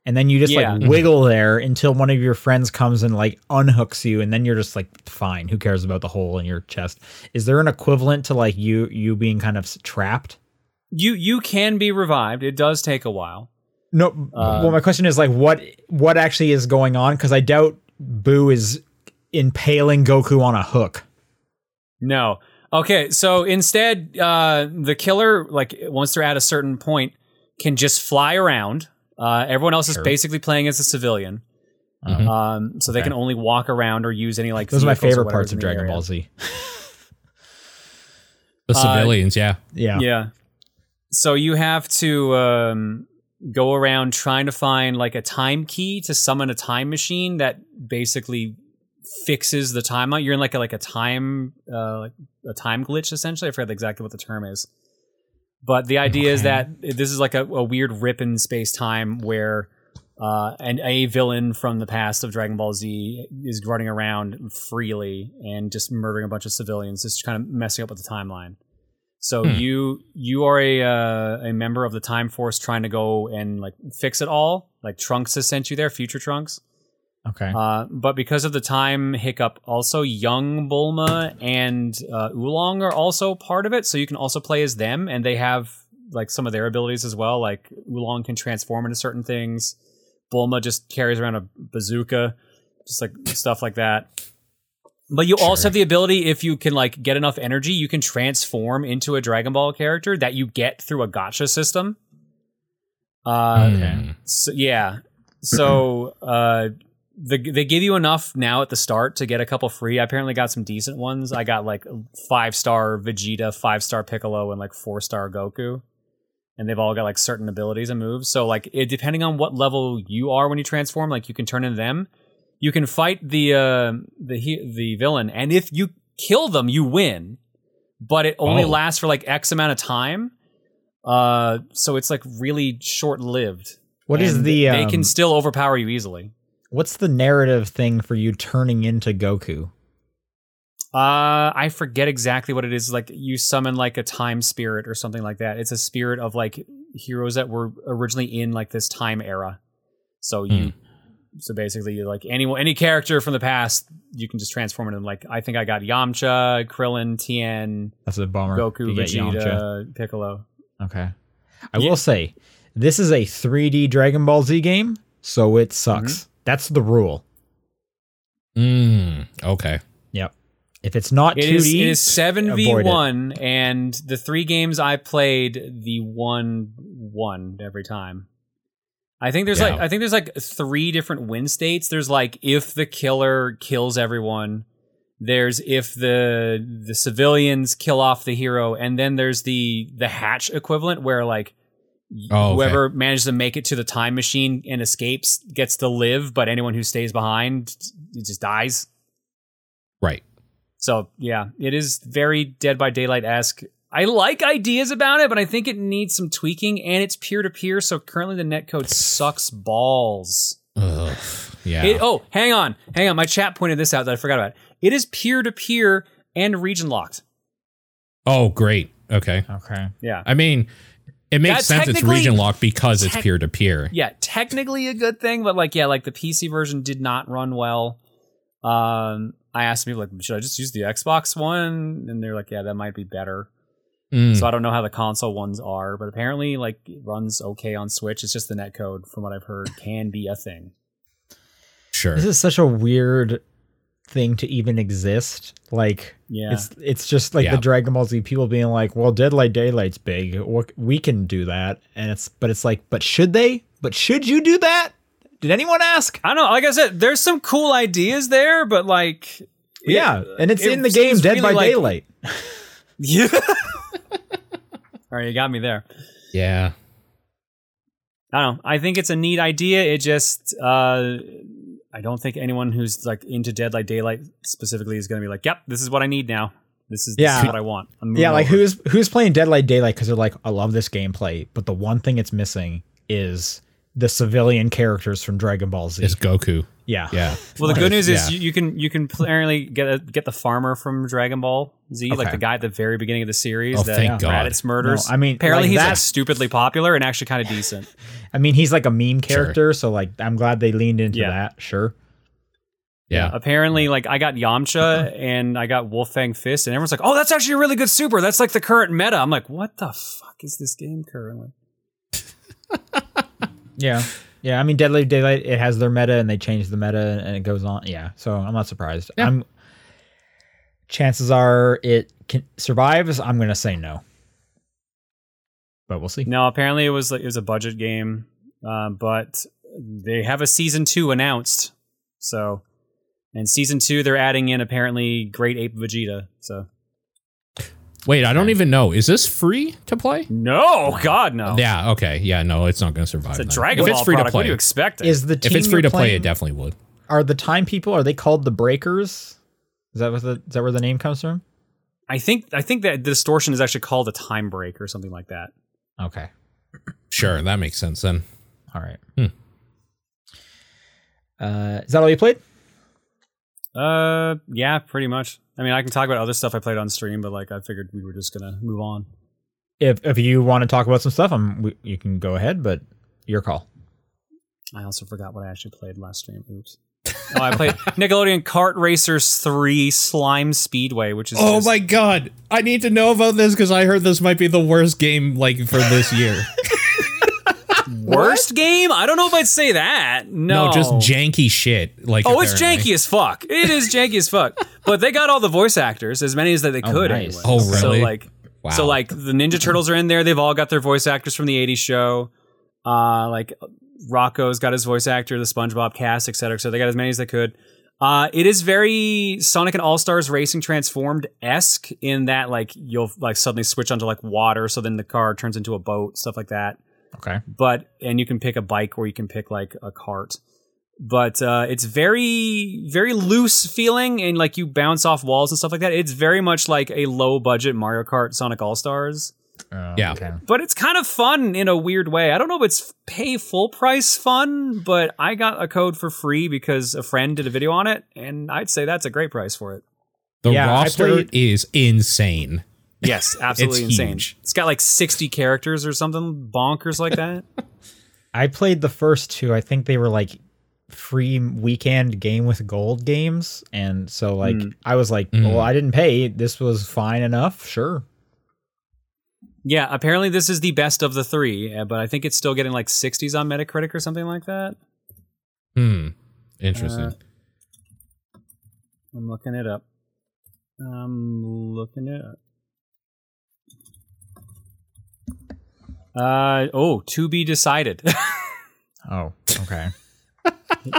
and then you just
Yeah.
like wiggle there until one of your friends comes and like unhooks you, and then you're just like, fine, who cares about the hole in your chest? Is there an equivalent to like you you being kind of trapped?
you you can be revived. It does take a while.
No.
Uh,
well, my question is like, what what actually is going on? Because I doubt Boo is impaling Goku on a hook.
No. Okay, so instead, uh, the killer, like once they're at a certain point, can just fly around. Uh, everyone else is
Sure.
basically playing as a civilian,
Mhm.
um, so they
Okay.
can only walk around or use any like.
Those are my favorite parts of Dragon
area.
Ball Z.
The
uh,
civilians, yeah.
Yeah.
Yeah. So you have to um, go around trying to find like a time key to summon a time machine that basically fixes the timeline. You're in like a like a time uh, like a time glitch essentially. I forget exactly what the term is. But the idea is that this is like a, a weird rip in space time where uh, an a villain from the past of Dragon Ball Z is running around freely and just murdering a bunch of civilians, just kind of messing up with the timeline. So
Hmm.
you you are a uh, a member of the Time Force trying to go and like fix it all. Like Trunks has sent you there, future Trunks.
Okay.
Uh, but because of the time hiccup, also young Bulma and uh, Oolong are also part of it. So you can also play as them, and they have like some of their abilities as well. Like Oolong can transform into certain things. Bulma just carries around a bazooka, just like stuff like that. But you also have the ability, if you can like get enough energy, you can transform into a Dragon Ball character that you get through a gacha system. Uh,
Hmm.
so, yeah. So uh, the, they give you enough now at the start to get a couple free. I apparently got some decent ones. I got like five star Vegeta, five star Piccolo, and like four star Goku. And they've all got like certain abilities and moves. So like it, depending on what level you are when you transform, like you can turn into them. You can fight the uh, the he- the villain, and if you kill them, you win. But it only
Oh.
lasts for like X amount of time. Uh, so it's like really short lived.
What is the
they
um,
can still overpower you easily.
What's the narrative thing for you turning into Goku?
Uh, I forget exactly what it is. Like you summon like a time spirit or something like that. It's a spirit of like heroes that were originally in like this time era. So you, so basically, you like any any character from the past, you can just transform it. in like I think I got Yamcha, Krillin, Tien,
That's a bummer.
Goku,
You get Yamcha.
Vegeta, Piccolo.
Okay. I
Yeah.
will say, this is a 3D Dragon Ball Z game, so it sucks.
Mm-hmm.
That's the rule.
Mm, okay.
Yep. If it's not
It
2D,
is it is seven v
avoid it.
one, and the three games I played, the one won every time. I think there's
Yeah.
like I think there's like three different win states. There's like if the killer kills everyone. There's if the the civilians kill off the hero, and then there's the the hatch equivalent where like
Oh, okay.
whoever manages to make it to the time machine and escapes gets to live, but anyone who stays behind it just dies.
Right.
So yeah, it is very Dead by Daylight esque. I like ideas about it, but I think it needs some tweaking, and it's peer to peer. So currently, the netcode sucks balls.
Ugh. Yeah.
It, oh, hang on, hang on. My chat pointed this out that I forgot about. It is peer to peer and region locked.
oh, great. Okay.
Okay.
Yeah,
I mean, it makes
That's
sense. It's region locked because it's peer to peer.
yeah. Technically a good thing, but like, yeah, like the PC version did not run well. Um, I asked people like, should I just use the Xbox one? And they're like, yeah, that might be better.
Mm.
So I don't know how the console ones are, but apparently like it runs okay on Switch. It's just the netcode, from what I've heard, can be a thing.
Sure.
This is such a weird thing to even exist. Like,
Yeah.
it's it's just like
Yeah.
the Dragon Ball Z people being like, "Well, Deadlight Daylight's big. What- We can do that." And it's but it's like, but should they? But should you do that? Did anyone ask?
I don't know. Like I said, there's some cool ideas there, but like,
yeah, and it's
it
in the game Dead
really
by
like-
Daylight.
yeah. All right, you got me there.
yeah.
I don't know. I think it's a neat idea. It just, uh, I don't think anyone who's like into Deadlight Daylight specifically is going to be like, "Yep, this is what I need now. This is, this
Yeah.
is what I want."
Yeah, like who's who's playing Deadlight Daylight because they're like, I love this gameplay, but the one thing it's missing is the civilian characters from Dragon Ball Z.
It's Goku.
yeah,
Yeah.
Well, the good news is
Yeah.
you, you can you can apparently get a, get the farmer from Dragon Ball Z, like the guy at the very beginning of the series
Oh,
that
thank God.
Raditz murders.
No, I mean,
apparently
like
he's
that-
like stupidly popular and actually kind of decent.
I mean, he's like a meme character, so like, I'm glad they leaned into
Yeah.
that. Sure.
Yeah.
apparently, like I got Yamcha and I got Wolf Fang Fist, and everyone's like, "Oh, that's actually a really good super. That's like the current meta." I'm like, "What the fuck is this game currently?"
Yeah. Yeah, I mean Deadly Daylight it has their meta and they change the meta and it goes on. Yeah. So I'm not surprised.
Yeah.
I'm chances are it can survives. I'm going to say no. But we'll see.
No, apparently it was like it was a budget game, uh, but they have a season two announced. So, and season two they're adding in apparently Great Ape Vegeta. So
Wait, I don't even know. Is this free to play?
no, God no.
Yeah. Okay. Yeah. No, it's not going to survive.
It's a
then.
Dragon
if
Ball
it's free
product.
to
What
play,
do you expect?
Is the team
if it's free
you're
to play,
playing-
it definitely would.
Are the time people are they called the breakers? Is that what the is that where the name comes from?
I think I think that distortion is actually called a time break or something like that.
Okay.
Sure, that makes sense then.
All right.
Hmm.
Uh, is that all you played?
Uh, yeah, pretty much. I mean, I can talk about other stuff I played on stream, but like I figured we were just gonna move on.
If if you want to talk about some stuff, I'm we, you can go ahead, but your call.
I also forgot what I actually played last stream. Oops. Oh, I played Nickelodeon Kart Racers 3 Slime Speedway, which is
Oh
just-
my god. I need to know about this because I heard this might be the worst game like for this year.
worst game? I don't know if I'd say that. No,
no, just janky shit. Like
Oh, it's janky as fuck. It is janky as fuck. But they got all the voice actors, as many as that they could.
nice.
Anyway.
Oh,
So like,
Wow.
so like the Ninja Turtles are in there. They've all got their voice actors from the '80s show. Uh, like Rocko's got his voice actor, the SpongeBob cast, etc. So they got as many as they could. Uh, it is very Sonic and All Stars Racing Transformed esque in that like you'll like suddenly switch onto like water, so then the car turns into a boat, stuff like that.
Okay.
But and you can pick a bike or you can pick like a cart. But uh, it's very very loose feeling and like you bounce off walls and stuff like that. It's very much like a low budget Mario Kart Sonic All Stars
Oh,
Yeah.
Okay.
but it's kind of fun in a weird way. I don't know if it's pay full price fun, but I got a code for free because a friend did a video on it, and I'd say that's a great price for it.
The
Yeah, I
roster
played-
is insane.
Yes, absolutely
It's
insane.
huge.
It's got like 60 characters or something bonkers like that.
I played the first two. I think they were like free weekend game with gold games, and so like
Mm.
I was like,
Mm.
well, I didn't pay. This was fine enough. Sure.
yeah, apparently this is the best of the three, uh, but I think it's still getting like 60s on Metacritic or something like that.
Hmm. Interesting.
Uh, I'm looking it up. I'm looking it up. Uh oh, to be decided.
Oh, okay.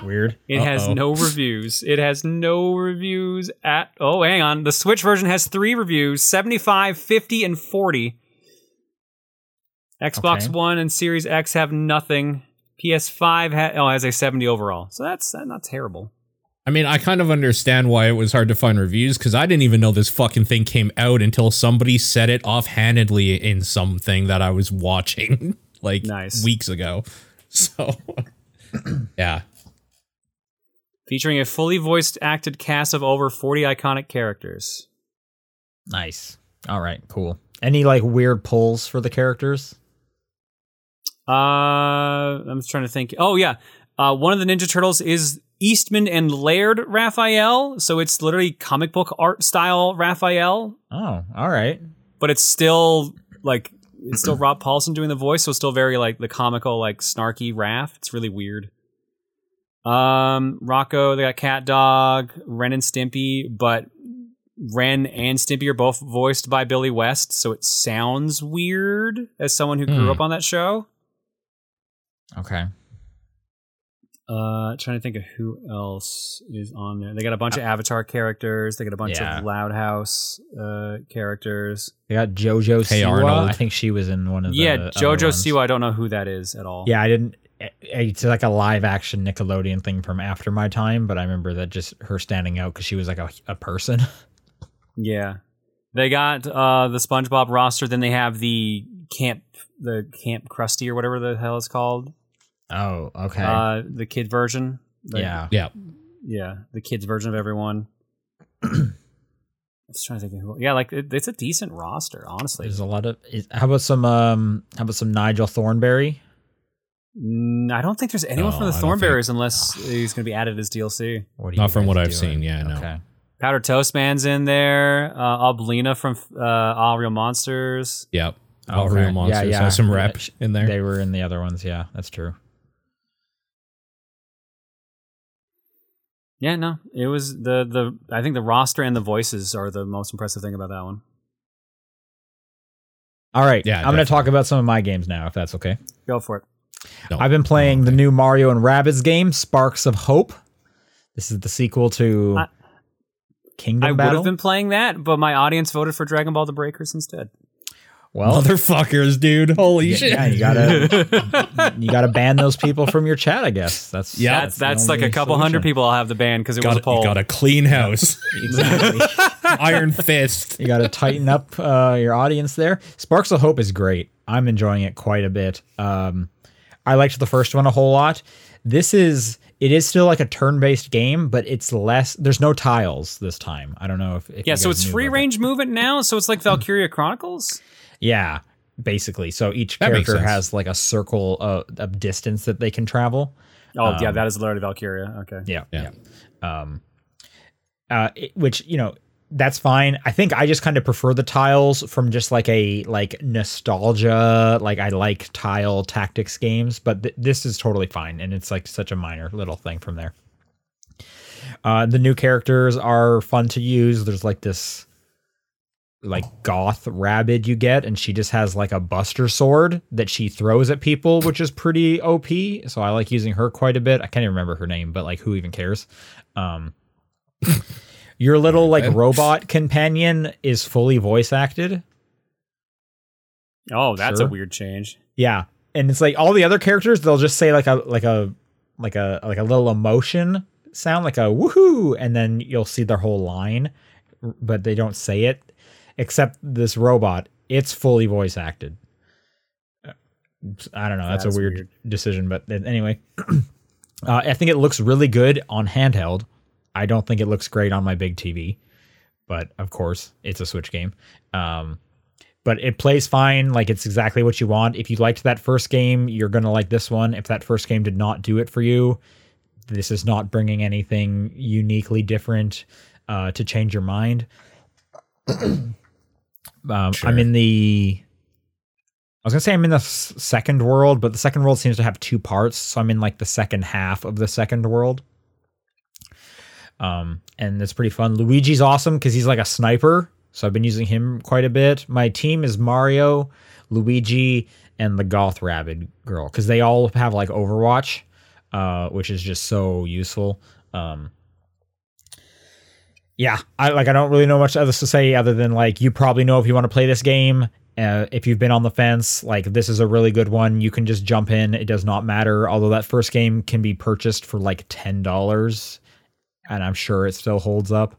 Weird.
It has
Uh-oh.
no reviews. It has no reviews at. Oh, hang on. The Switch version has three reviews 75, 50, and 40. Xbox
Okay.
One and Series X have nothing. PS5 ha- oh, has a 70 overall. So that's not terrible.
I mean, I kind of understand why it was hard to find reviews because I didn't even know this fucking thing came out until somebody said it offhandedly in something that I was watching like
Nice.
weeks ago. So, yeah.
Featuring a fully voiced acted cast of over 40 iconic characters.
Nice. All right. Cool. Any like weird pulls for the characters?
Uh, I'm just trying to think. Oh yeah, uh, one of the Ninja Turtles is Eastman and Laird Raphael. So it's literally comic book art style Raphael,
Oh, all right.
but it's still like it's still Rob Paulsen doing the voice, so it's still very like the comical, like snarky Raph. It's really weird. Um, Rocko, they got CatDog, Ren and Stimpy, but Ren and Stimpy are both voiced by Billy West, so it sounds weird as someone who grew
Hmm.
up on that show.
Okay.
Uh, trying to think of who else is on there. They got a bunch of Avatar characters. They got a bunch
Yeah.
of Loud House uh, characters.
They got JoJo
Hey,
Siwa.
Arnold.
I think she was in one of the
yeah,
other
JoJo
ones.
Siwa. I don't know who that is at all.
Yeah, I didn't. eh, It's like a live action Nickelodeon thing from after my time, but I remember that just her standing out because she was like a, a person.
yeah. They got uh, the SpongeBob roster. Then they have the camp, the Camp Krusty or whatever the hell it's called.
Oh, okay.
Uh, the kid version. The-
yeah.
Yeah.
yeah, the kids version of everyone. I was trying to think of who. Yeah, like it, it's a decent roster, honestly.
There's a lot of. Is, how about some? Um. How about some Nigel Thornberry?
Mm, I don't think there's anyone
No,
from the
I don't think-
Thornberries unless he's going to be added as DLC.
What
Not from what I've
doing?
seen, yeah, no.
Okay.
Powder Toast Man's in there. Uh, Oblina from uh, All Real Monsters.
Yep. All
Okay.
real monsters
yeah.
has some
Yeah,
rep
sh-
in there.
They were in the other ones. Yeah, that's true.
Yeah, no, it was the the. I think the roster and the voices are the most impressive thing about that one.
All right.
Yeah,
I'm going to talk about some of my games now, if that's okay.
Go for it.
No.
I've been playing the new Mario and Rabbids game, Sparks of Hope. This is the sequel to
I-
Kingdom
I would have been playing that, but my audience voted for Dragon Ball: The Breakers instead.
Well,
Motherfuckers, dude. Holy
yeah,
shit.
yeah, you gotta you gotta ban those people from your chat. I guess that's
Yeah,
That's that's like a
only
couple hundred people I'll have the ban because it was
got,
a poll.
you got a clean house.
Exactly.
Iron fist.
you got to tighten up uh, your audience there. Sparks of Hope is great. I'm enjoying it quite a bit. Um, I liked the first one a whole lot. This is it is still like a turn-based game, but it's less. There's no tiles this time. I don't know if, if
yeah,
you
so it's free
about that.
range movement now. So it's like Valkyria Chronicles.
Yeah, basically. So each
That
character has like a circle of, of distance that they can travel.
Oh yeah,
Um,
that is literally Valkyria. Okay.
Yeah,
Yeah.
yeah. Um, uh, it- which you know that's fine. I think I just kind of prefer the tiles from just like a like nostalgia. Like I like tile tactics games, but th- this is totally fine, and it's like such a minor little thing from there. Uh, the new characters are fun to use. There's like this like goth Rabbid you get and she just has like a buster sword that she throws at people which is pretty op so i like using her quite a bit. I can't even remember her name but like who even cares? Um your little like robot companion is fully voice acted.
Oh, that's
Sure.
a weird change.
yeah and it's like all the other characters they'll just say like a like a like a like a little emotion sound like a woohoo and then you'll see their whole line but they don't say it except this robot it's fully voice acted i don't know that's,
That's
a weird,
weird.
decision but anyway uh, i think it looks really good on handheld i don't think it looks great on my big tv but of course it's a switch game um but it plays fine. Like it's exactly what you want. If you liked that first game, you're gonna like this one. If that first game did not do it for you, this is not bringing anything uniquely different uh, to change your mind. um,
Sure.
I'm in the. I was gonna say I'm in the s- second world, but the second world seems to have two parts, so I'm in like the second half of the second world. Um, and it's pretty fun. Luigi's awesome because he's like a sniper, so I've been using him quite a bit. My team is Mario, Luigi, and the Goth Rabbid girl because they all have like Overwatch, uh, which is just so useful. Um, yeah, I like. I don't really know much else to say other than like you probably know if you want to play this game. Uh, if you've been on the fence, like this is a really good one. You can just jump in. It does not matter. Although that first game can be purchased for like ten dollars, and I'm sure it still holds up.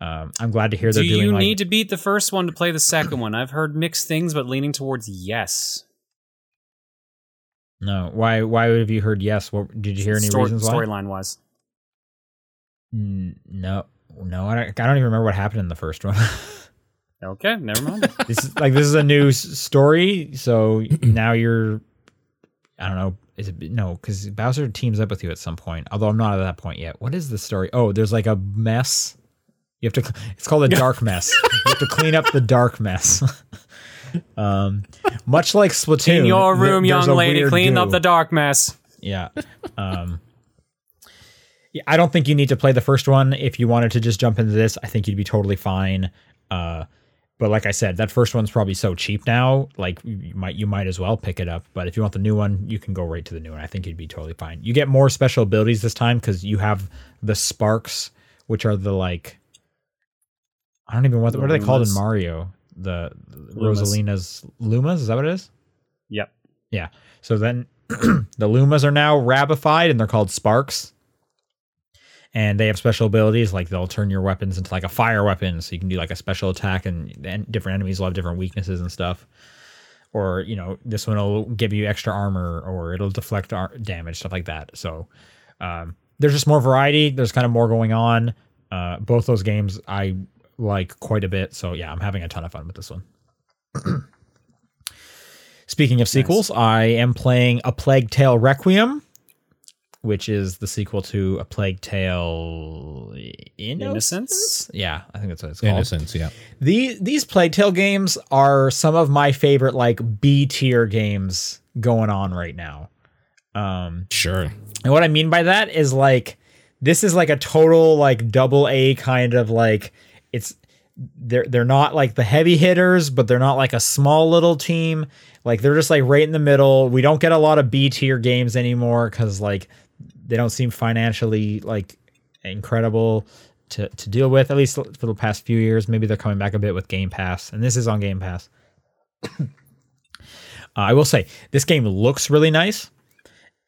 Um, I'm glad to hear
Do
they're doing
you
like
need to beat the first one to play the second one? I've heard mixed things, but leaning towards yes.
no. Why? Why have you heard yes? What did you hear any
Story-
reasons why?
Storyline wise.
No, no. I don't, I don't even remember what happened in the first one.
Okay, never mind.
this is like this is a new s- story, so now you're. I don't know. Is it no? Because Bowser teams up with you at some point. Although I'm not at that point yet. What is the story? Oh, there's like a mess. You have to. It's called a dark mess. you have to clean up the dark mess. um, much like Splatoon.
In your room,
there's
young lady, clean
goo.
up the dark mess.
Yeah. Um, yeah, I don't think you need to play the first one. If you wanted to just jump into this, I think you'd be totally fine. Uh, but like I said, that first one's probably so cheap now. Like you might you might as well pick it up. But if you want the new one, you can go right to the new one. I think you'd be totally fine. You get more special abilities this time because you have the sparks, which are the like I don't even what what are they called in Mario? The
Lumas.
Rosalina's Lumas. Is that what it is?
Yep.
Yeah. So then the Lumas are now rabified and they're called Sparks. And they have special abilities like they'll turn your weapons into like a fire weapon. So you can do like a special attack and then different enemies will have different weaknesses and stuff. Or, you know, this one will give you extra armor or it'll deflect ar- damage, stuff like that. So um, there's just more variety. There's kind of more going on. Uh, both those games I like quite a bit. So yeah, I'm having a ton of fun with this one. Speaking of sequels, I am playing A Plague Tale Requiem, which is the sequel to A Plague Tale Innocence.
Innocence?
Yeah, I think that's what it's called.
Innocence, yeah.
The, these Plague Tale games are some of my favorite like B tier games going on right now. Um,
Sure.
and what I mean by that is like this is like a total like double A kind of like it's they're they're not like the heavy hitters, but they're not like a small little team. Like they're just like right in the middle. We don't get a lot of B tier games anymore because like they don't seem financially like incredible to to deal with. At least for the past few years, maybe they're coming back a bit with Game Pass, and this is on Game Pass. uh, I will say this game looks really nice.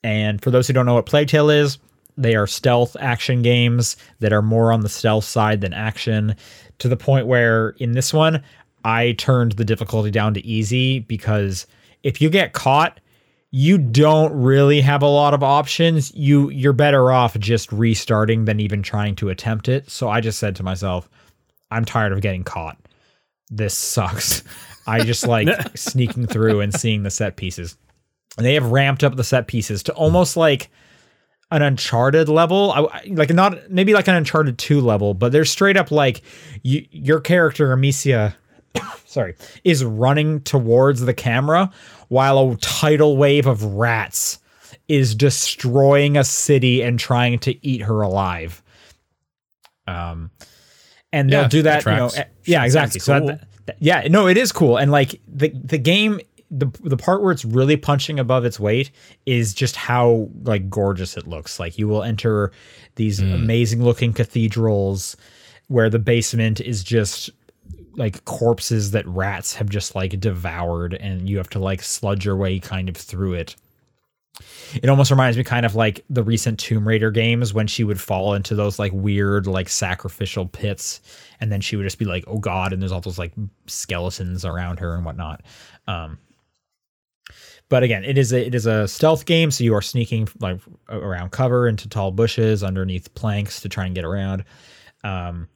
And for those who don't know what Plague Tale is, they are stealth action games that are more on the stealth side than action, to the point where in this one, I turned the difficulty down to easy because if you get caught, you don't really have a lot of options. You you're better off just restarting than even trying to attempt it. So I just said to myself, I'm tired of getting caught. This sucks. I just like sneaking through and seeing the set pieces. And they have ramped up the set pieces to almost like an Uncharted level, I, like not maybe like an Uncharted two level, but they're straight up like you, your character Amicia, sorry, is running towards the camera while a tidal wave of rats is destroying a city and trying to eat her alive. Um, and they'll
Yeah,
do
that
that, you know, yeah, exactly. So
cool.
that, Yeah, no, it is cool, and like the the game, the the part where it's really punching above its weight is just how like gorgeous it looks. Like you will enter these amazing looking cathedrals where the basement is just like corpses that rats have just like devoured, and you have to like sludge your way kind of through it. It almost reminds me kind of like the recent Tomb Raider games when she would fall into those like weird like sacrificial pits and then she would just be like, "Oh God!" and there's all those like skeletons around her and whatnot. Um, but again, it is a it is a stealth game, so you are sneaking like around cover into tall bushes, underneath planks to try and get around. Um,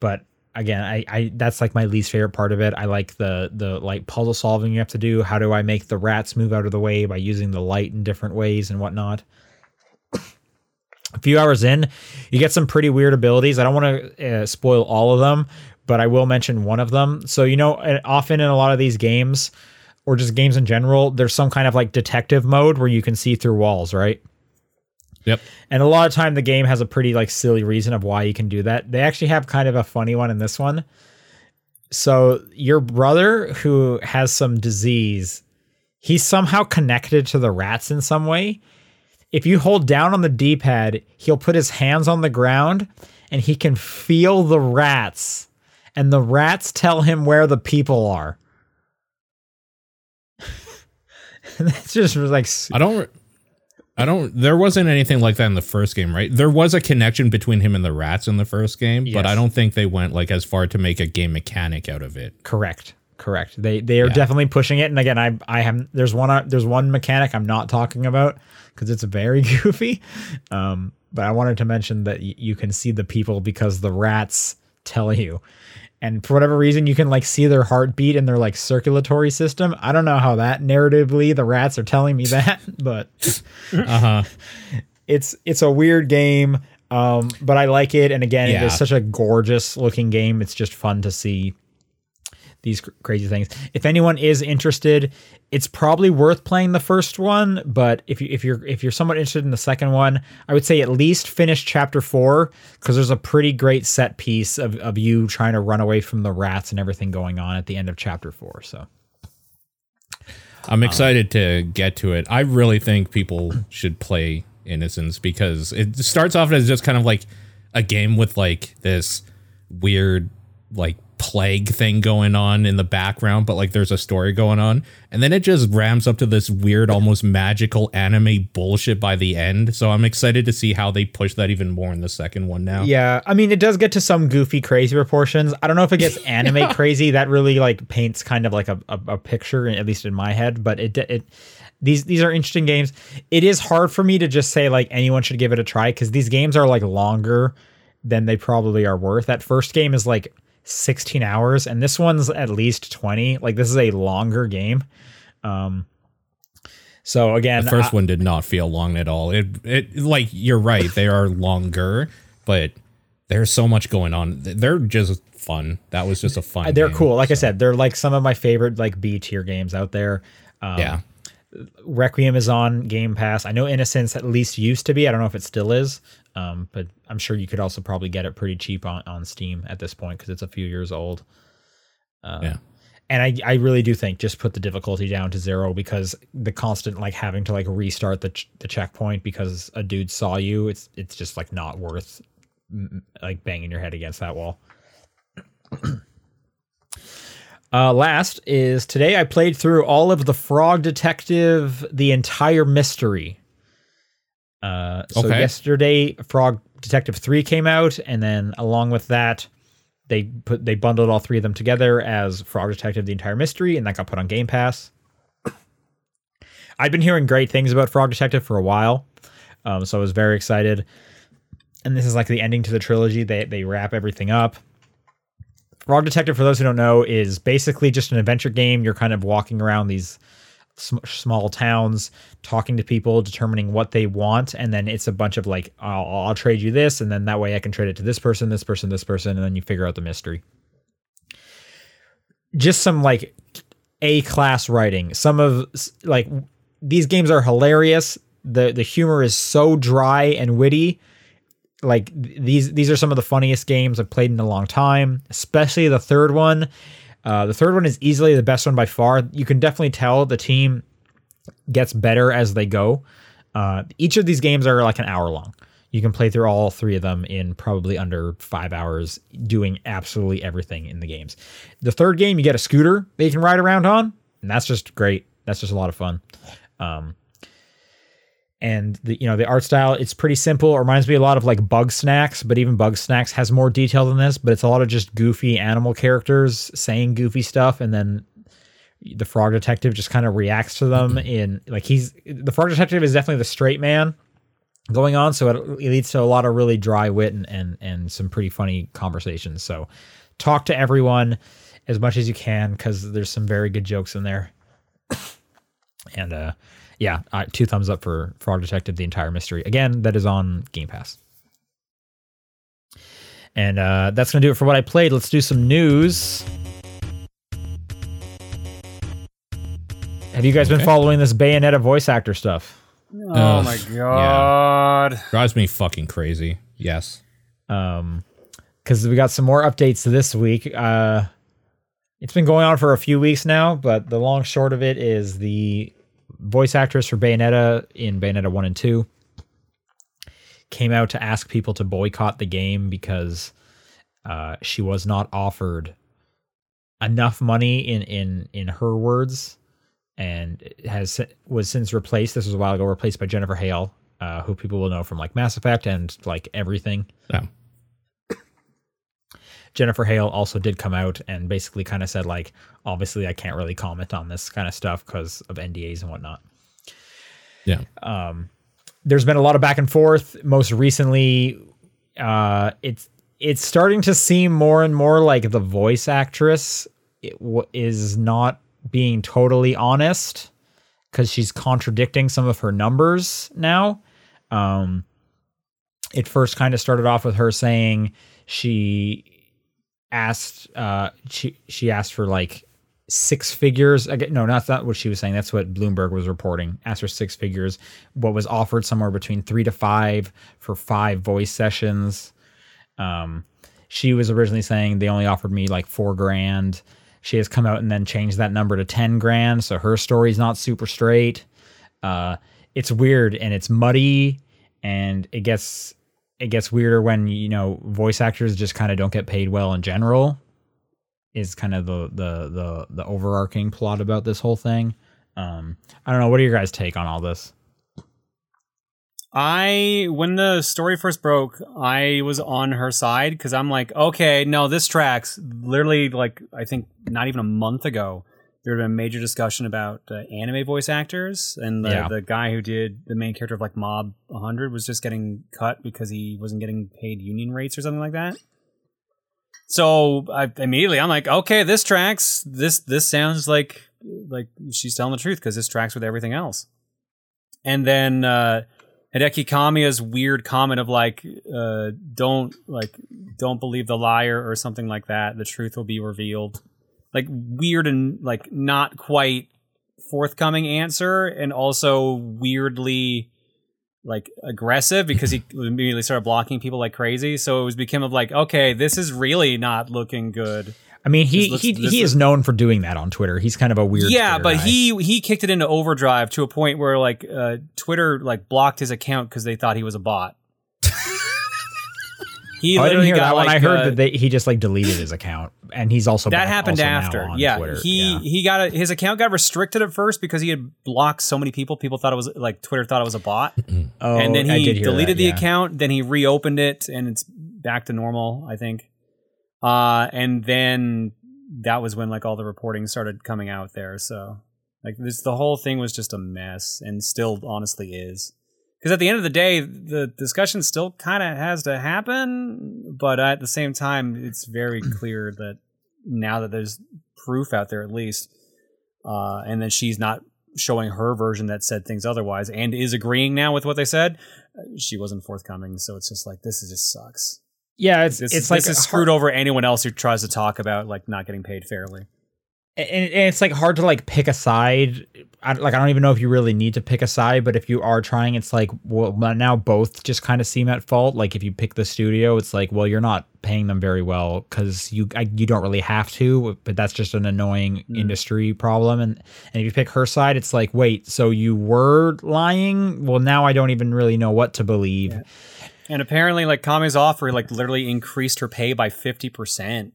but again, I, I that's like my least favorite part of it. I like the the like puzzle solving you have to do. How do I make the rats move out of the way by using the light in different ways and whatnot? a few hours in, you get some pretty weird abilities. I don't want to uh, spoil all of them, but I will mention one of them. So, you know, often in a lot of these games or just games in general, there's some kind of like detective mode where you can see through walls, right?
Yep.
And a lot of time the game has a pretty like silly reason of why you can do that. They actually have kind of a funny one in this one. So, your brother who has some disease, he's somehow connected to the rats in some way if you hold down on the D pad, he'll put his hands on the ground and he can feel the rats. And the rats tell him where the people are. That's just like
I don't. I don't. There wasn't anything like that in the first game, right? There was a connection between him and the rats in the first game, but I don't think they went like as far to make a game mechanic out of it.
correct. Correct. They they are
Yeah.
definitely pushing it. And again, I I have there's one uh, there's one mechanic I'm not talking about because it's very goofy. Um, but I wanted to mention that y- you can see the people because the rats tell you. And for whatever reason, you can like see their heartbeat in their like circulatory system. I don't know how that narratively the rats are telling me that, but
Uh huh.
it's it's a weird game. Um, but I like it. And again, it
Yeah.
is such a gorgeous looking game. It's just fun to see these cr- crazy things. If anyone is interested, it's probably worth playing the first one. But if you if you're if you're somewhat interested in the second one, I would say at least finish chapter four because there's a pretty great set piece of of you trying to run away from the rats and everything going on at the end of chapter four. So
I'm um, excited to get to it. I really think people should play Innocence because it starts off as just kind of like a game with like this weird like plague thing going on in the background, but like there's a story going on. And then it just ramps up to this weird, almost magical anime bullshit by the end. So I'm excited to see how they push that even more in the second one now.
Yeah, I mean, it does get to some goofy, crazy proportions. I don't know if it gets anime crazy. That really like paints kind of like a, a, a picture, at least in my head. But it it these these are interesting games. It is hard for me to just say like anyone should give it a try because these games are like longer than they probably are worth. That first game is like 16 hours, and this one's at least 20. Like this is a longer game. Um. So again,
The first
I-
one did not feel long at all. It it like you're right, they are longer, but there's so much going on. They're just fun. That was just a fun.
they're
game,
cool. Like I said, they're like some of my favorite like B tier games out there. Um,
yeah.
Requiem is on Game Pass. I know Innocence at least used to be. I don't know if it still is, um, but I'm sure you could also probably get it pretty cheap on, on Steam at this point because it's a few years old. Uh,
Yeah.
And I, I really do think just put the difficulty down to zero because the constant like having to like restart the ch- the checkpoint because a dude saw you. It's it's just like not worth like banging your head against that wall. Uh, last is today I played through all of the Frog Detective, the entire mystery. Uh, so
Okay.
yesterday, Frog Detective three came out, and then along with that, they put they bundled all three of them together as Frog Detective: The Entire Mystery, and that got put on Game Pass. I've been hearing great things about Frog Detective for a while, um, so I was very excited. And this is like the ending to the trilogy. They they wrap everything up. Frog Detective, for those who don't know, is basically just an adventure game. You're kind of walking around these sm- small towns, talking to people, determining what they want, and then it's a bunch of like, I'll, I'll trade you this, and then that way I can trade it to this person, this person, this person, and then you figure out the mystery. Just some like A class writing. Some of like these games are hilarious. the The humor is so dry and witty like these these are some of the funniest games I've played in a long time, especially the third one. Uh, the third one is easily the best one by far. You can definitely tell the team gets better as they go. Uh, each of these games are like an hour long. You can play through all three of them in probably under five hours, doing absolutely everything in the games. The third game, you get a scooter that you can ride around on, and that's just great. That's just a lot of fun. Um, and the you know the art style it's pretty simple. It reminds me a lot of like Bugsnax but even Bugsnax has more detail than this but it's a lot of just goofy animal characters saying goofy stuff and then the frog detective just kind of reacts to them in like he's the frog detective is definitely the straight man going on so it, it leads to a lot of really dry wit and, and and some pretty funny conversations. So talk to everyone as much as you can because there's some very good jokes in there. And uh yeah, uh, two thumbs up for Frog Detective: The Entire Mystery. Again, that is on Game Pass. And uh, that's gonna do it for what I played. Let's do some news. Have you guys been following this Bayonetta voice actor stuff?
Oh
Ugh,
my god.
Drives me fucking crazy. Yes.
Um, because we got some more updates this week. Uh, it's been going on for a few weeks now, but the long short of it is the voice actress for Bayonetta in Bayonetta 1 and 2 came out to ask people to boycott the game because uh, she was not offered enough money in in in her words and has was since replaced this was a while ago replaced by Jennifer Hale uh, who people will know from like Mass Effect and like everything
Yeah.
Jennifer Hale also did come out and basically kind of said like, obviously I can't really comment on this kind of stuff because of NDAs and whatnot.
Yeah.
Um, there's been a lot of back and forth. Most recently, uh, it's it's starting to seem more and more like the voice actress it w- is not being totally honest because she's contradicting some of her numbers now. Um, it first kind of started off with her saying she asked uh she she asked for like six figures. Again no not what she was saying. That's what bloomberg was reporting. Asked for six figures. What was offered somewhere between three to five for five voice sessions. Um she was originally saying they only offered me like four grand. She has come out and then changed that number to 10 grand so her story's not super straight. Uh it's weird and it's muddy and it gets it gets weirder when you know voice actors just kind of don't get paid well in general is kind of the the the the overarching plot about this whole thing. Um i don't know. What are your guys take on all this?
I when the story first broke, I was on her side because I'm like, okay, no, this tracks. Literally, like I think not even a month ago, there had been a major discussion about uh, anime voice actors, and the,
Yeah.
the guy who did the main character of like Mob 100 was just getting cut because he wasn't getting paid union rates or something like that. So I immediately I'm like, okay, this tracks. This this sounds like like she's telling the truth because this tracks with everything else. And then uh, Hideki Kamiya's weird comment of like, uh, don't like, don't believe the liar or something like that. The truth will be revealed. Like weird and like not quite forthcoming answer, and also weirdly like aggressive because he immediately started blocking people like crazy. So it was became of like, okay, this is really not looking good.
i mean he
This
he,
this
he
is-
is known for doing that on twitter he's kind of a weird
yeah,
Twitter
but
guy.
he he kicked it into overdrive to a point where like uh, Twitter like blocked his account because they thought he was a bot. He
Oh, I didn't hear
got
that one. I heard
uh,
that they, he just like deleted his account, and he's also
that
back
happened
also now
after.
on
Yeah,
Twitter.
he
Yeah.
he got a, his account got restricted at first because he had blocked so many people. People thought it was like Twitter thought it was a bot,
Oh,
and then he deleted
that,
the
yeah.
account. Then he reopened it, and it's back to normal. I think. Uh, and then that was when like all the reporting started coming out there. So like this, the whole thing was just a mess, and still honestly is. Because at the end of the day, the discussion still kind of has to happen, but at the same time, it's very clear that now that there's proof out there, at least, uh, and then she's not showing her version that said things otherwise, and is agreeing now with what they said, uh, she wasn't forthcoming. So it's just like this is just sucks.
Yeah, it's
This,
it's
this
like
is screwed over anyone else who tries to talk about like not getting paid fairly.
and, and it's like hard to like pick a side. I, like I don't even know if you really need to pick a side, but if you are trying, it's like well now both just kind of seem at fault. Like if you pick the studio, it's like well you're not paying them very well because you I, you don't really have to, but that's just an annoying
Mm.
industry problem. And and if you pick her side, it's like wait, so you were lying? Well now I don't even really know what to believe.
And apparently, like Kame's offer, like literally increased her pay by fifty percent.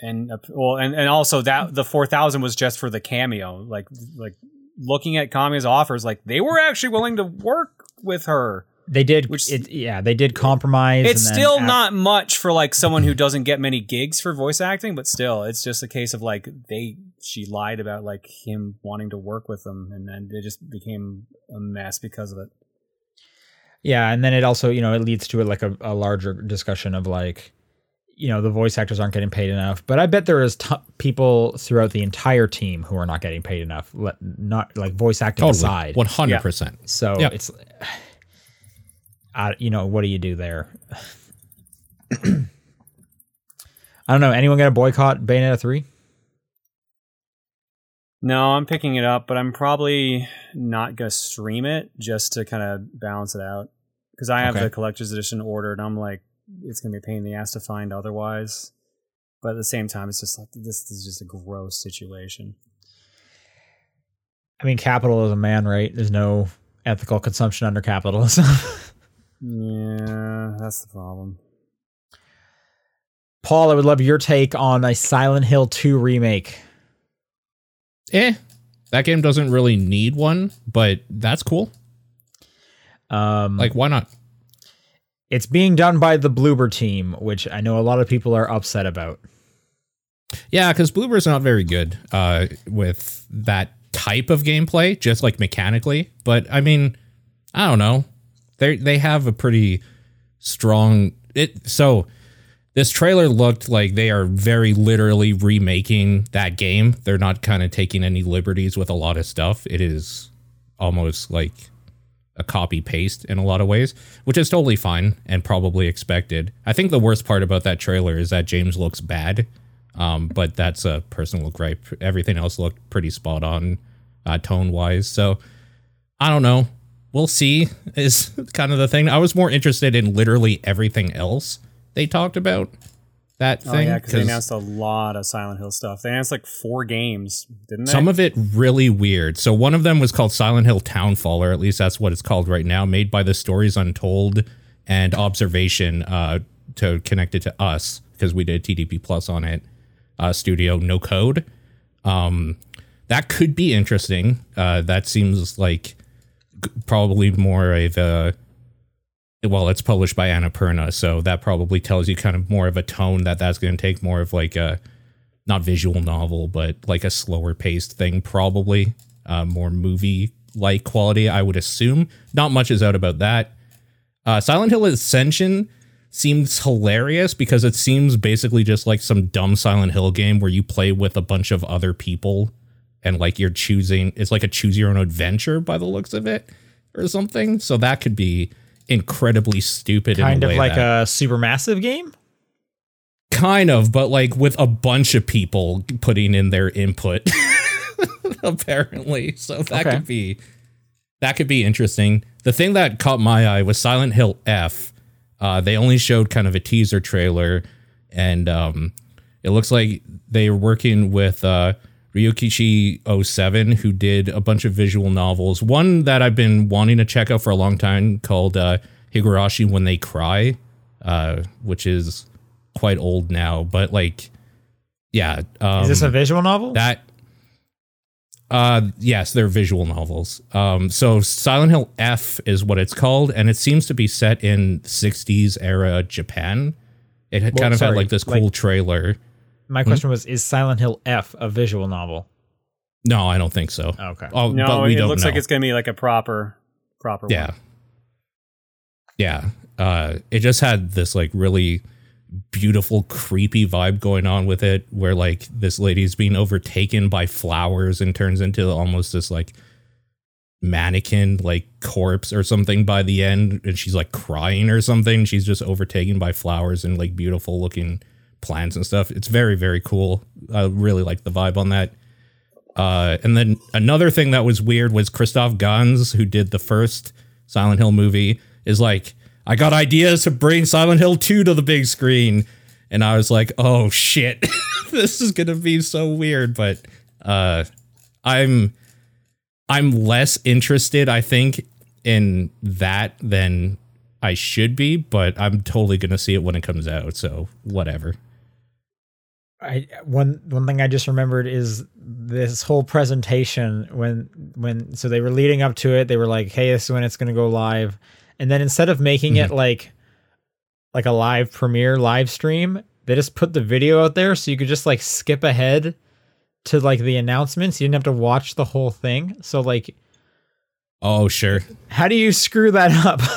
And uh, well, and, and also that the four thousand was just for the cameo. Like like looking at Kame's offers, like they were actually willing to work with her.
They did,
Which-
it, yeah, they did compromise.
It's
and then
still not much for like someone who doesn't get many gigs for voice acting, but still, it's just a case of like they she lied about like him wanting to work with them, and then it just became a mess because of it.
Yeah, and then it also, you know, it leads to like a, a larger discussion of like, you know, the voice actors aren't getting paid enough. But I bet there is t- people throughout the entire team who are not getting paid enough. Let, not like voice acting
Totally.
aside.
One hundred percent.
So
Yeah.
it's, I, you know, what do you do there? I don't know. Anyone gonna boycott Bayonetta three?
No, I'm picking it up, but I'm probably not gonna stream it just to kind of balance it out because I have
Okay.
the collector's edition ordered. and I'm like, it's gonna be a pain in the ass to find otherwise. But at the same time, it's just like this is just a gross situation.
I mean, capitalism, man, right? There's no ethical consumption under capitalism.
Yeah, that's the problem.
Paul, I would love your take on a Silent Hill 2 remake.
Eh, that game doesn't really need one, but that's cool.
Um,
Like, why not?
It's being done by the Bloober team, which I know a lot of people are upset about.
Yeah, because Bloober's not very good uh, with that type of gameplay, just like mechanically. But I mean, I don't know. They they have a pretty strong it. So this trailer looked like they are very literally remaking that game. They're not kind of taking any liberties with a lot of stuff. It is almost like a copy paste in a lot of ways, which is totally fine and probably expected. I think the worst part about that trailer is that James looks bad. Um, but that's a personal gripe. Everything else looked pretty spot on, uh, tone wise. So I don't know. We'll see. Is kind of the thing. I was more interested in literally everything else they talked about. That
Oh
thing
yeah, because they announced a lot of Silent Hill stuff. They announced like four games, didn't they?
Some of it really weird. So one of them was called Silent Hill Townfall, or at least that's what it's called right now, made by the Stories Untold and Observation uh, to connect it to us because we did TDP Plus on it. Uh, studio No Code. Um, that could be interesting. Uh, that seems like g- probably more of a well, it's published by Annapurna, so that probably tells you kind of more of a tone that that's going to take more of like a not visual novel, but like a slower paced thing, probably uh, more movie like quality, I would assume. Not much is out about that. Uh, Silent Hill Ascension seems hilarious because it seems basically just like some dumb Silent Hill game where you play with a bunch of other people and like you're choosing, it's like a choose your own adventure by the looks of it or something. So that could be incredibly stupid.
Kind
in a
of like
that-
a supermassive game.
Kind of, but like with a bunch of people putting in their input, apparently. So that
Okay.
could be that could be interesting. The thing that caught my eye was Silent Hill F. Uh, they only showed kind of a teaser trailer, and um, it looks like they are working with uh, Ryukishi07, who did a bunch of visual novels. One that I've been wanting to check out for a long time called uh, Higurashi When They Cry, uh, which is quite old now, but like, yeah. Um,
Is this a visual novel?
that uh yes they're visual novels um so silent hill f is what it's called and it seems to be set in 60s era japan it had
Well,
kind of
sorry,
had like this cool
like-
trailer
My question was: Is Silent Hill F a visual novel?
no i don't think so
Okay.
oh
no,
but we
it
don't
looks
know.
like it's gonna be like a proper, proper.
yeah
one.
yeah uh it just had this like really beautiful creepy vibe going on with it where like this lady's being overtaken by flowers and turns into almost this like mannequin like corpse or something by the end and she's like crying or something she's just overtaken by flowers and like beautiful looking plans and stuff. It's very very cool. I really like the vibe on that. Uh, and then another thing that was weird was Christophe Gans, who did the first Silent Hill movie, is like, I got ideas to bring Silent Hill 2 to the big screen. And I was like, oh shit, this is gonna be so weird. But uh, I'm I'm less interested, I think, in that than I should be, but I'm totally gonna see it when it comes out. So whatever.
I one one thing I just remembered is this whole presentation when when so they were leading up to it, they were like, "Hey, this is when it's going to go live," and then instead of making it mm-hmm. like like a live premiere live stream, they just put the video out there so you could just like skip ahead to like the announcements. You didn't have to watch the whole thing. So like,
Oh sure.
how do you screw that up?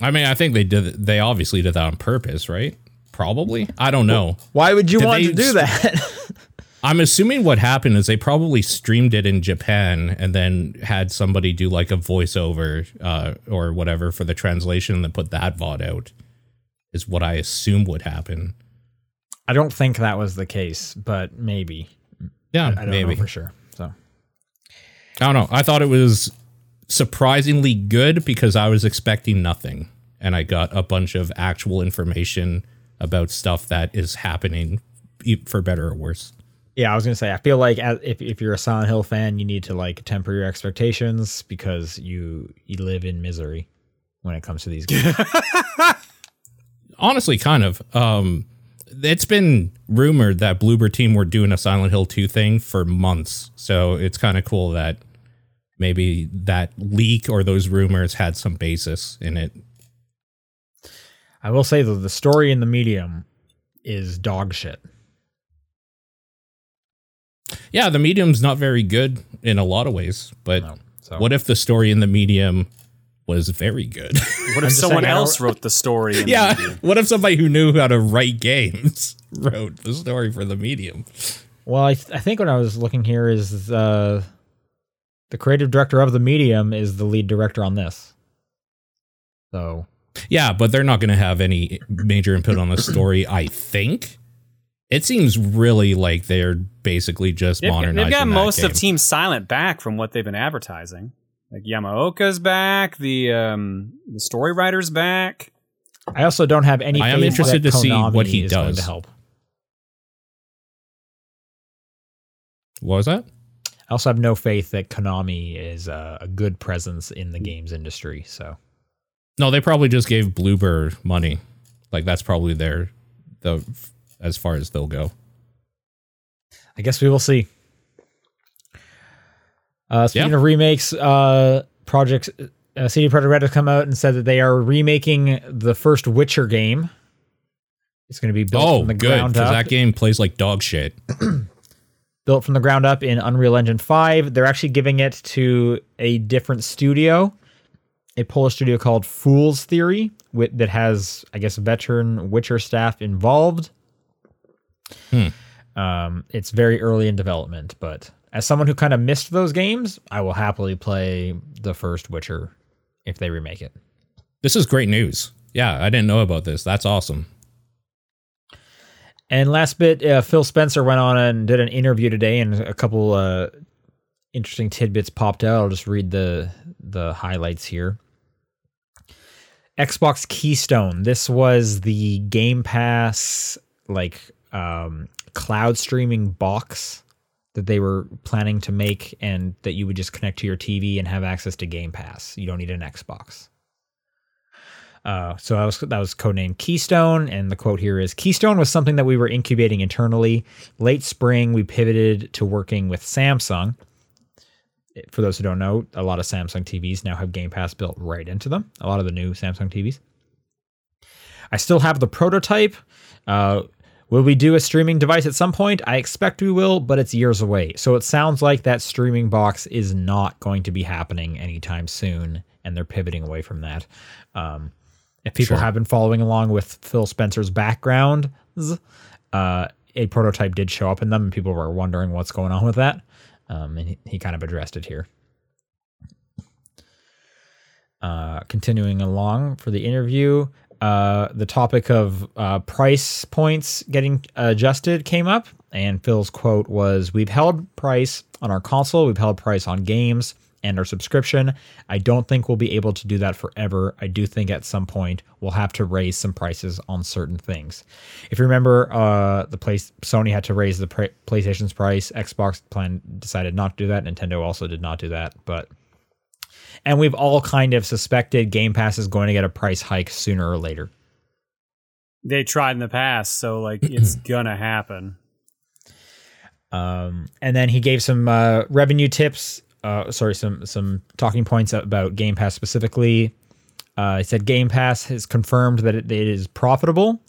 I mean, I think they did. They obviously did that on purpose, right? Probably. I don't know.
Why would you
Did
want to do that?
I'm assuming what happened is they probably streamed it in Japan and then had somebody do like a voiceover uh, or whatever for the translation and then put that VOD out. Is what I assume would happen.
I don't think that was the case, but maybe.
Yeah,
I don't
maybe.
know for sure. So
I don't know. I thought it was surprisingly good because I was expecting nothing, and I got a bunch of actual information about stuff that is happening, e- for better or worse.
Yeah, I was gonna say. I feel like as, if if you're a Silent Hill fan, you need to like temper your expectations because you you live in misery when it comes to these games.
Honestly, kind of. Um, it's been rumored that Bloober Team were doing a Silent Hill 2 thing for months, so it's kind of cool that maybe that leak or those rumors had some basis in it.
I will say though, the story in the medium is dog shit.
Yeah, the medium's not very good in a lot of ways, but
No, so
what if the story in the medium was very good?
What if someone
saying,
else wrote the story? in the
yeah,
movie?
what if somebody who knew how to write games wrote the story for the medium?
Well, I, th- I think what I was looking here is uh, the creative director of the medium is the lead director on this. So
Yeah, but they're not going to have any major input on the story, I think. It seems really like they're basically just
They've, got-
modernizing
they've got
that
most of. Team Silent back from what they've been advertising. Like Yamaoka's back, the um, the story writer's back.
I also don't have any.
I am
faith
interested
that
to see what he does.
to help.
What was that?
I also have no faith that Konami is uh, a good presence in the games industry. So
No, they probably just gave Bloober money. Like that's probably their the as far as they'll go.
I guess we will see. Uh, speaking
Yeah.
of remakes, uh, projects uh, CD Projekt Red has come out and said that they are remaking the first Witcher game. It's going to be built
Oh,
from the
good
ground
because
up.
that game plays like dog shit.
built from the ground up in Unreal Engine 5. They're actually giving it to a different studio, a Polish studio called Fool's Theory, wi- that has, I guess, veteran Witcher staff involved.
Hmm.
Um, it's very early in development, but as someone who kind of missed those games, I will happily play the first Witcher if they remake it.
This is great news. Yeah, I didn't know about this. That's awesome.
And last bit, uh, Phil Spencer went on and did an interview today, and a couple uh, interesting tidbits popped out. I'll just read the the highlights here. Xbox Keystone. This was the Game Pass like um, cloud streaming box that they were planning to make, and that you would just connect to your TV and have access to Game Pass. You don't need an Xbox. Uh, so that was that was codenamed Keystone, and the quote here is: Keystone was something that we were incubating internally. Late spring, we pivoted to working with Samsung. For those who don't know, a lot of Samsung TVs now have Game Pass built right into them. A lot of the new Samsung TVs. I still have the prototype. Uh, will we do a streaming device at some point? I expect we will, but it's years away. So it sounds like that streaming box is not going to be happening anytime soon, and they're pivoting away from that. Um, if people
Sure.
have been following along with Phil Spencer's background, uh, a prototype did show up in them, and people were wondering what's going on with that. Um, and he, he kind of addressed it here. Uh, continuing along for the interview, uh, the topic of uh, price points getting adjusted came up, and Phil's quote was, "We've held price on our console, we've held price on games." And our subscription. I don't think we'll be able to do that forever. I do think at some point we'll have to raise some prices on certain things. If you remember, uh, the place Sony had to raise the PlayStation's price. Xbox plan decided not to do that. Nintendo also did not do that. But and we've all kind of suspected Game Pass is going to get a price hike sooner or later.
They tried in the past, so like it's gonna happen.
Um, and then he gave some uh, revenue tips. Uh, sorry, some some talking points about Game Pass specifically. Uh, he said Game Pass has confirmed that it, it is profitable.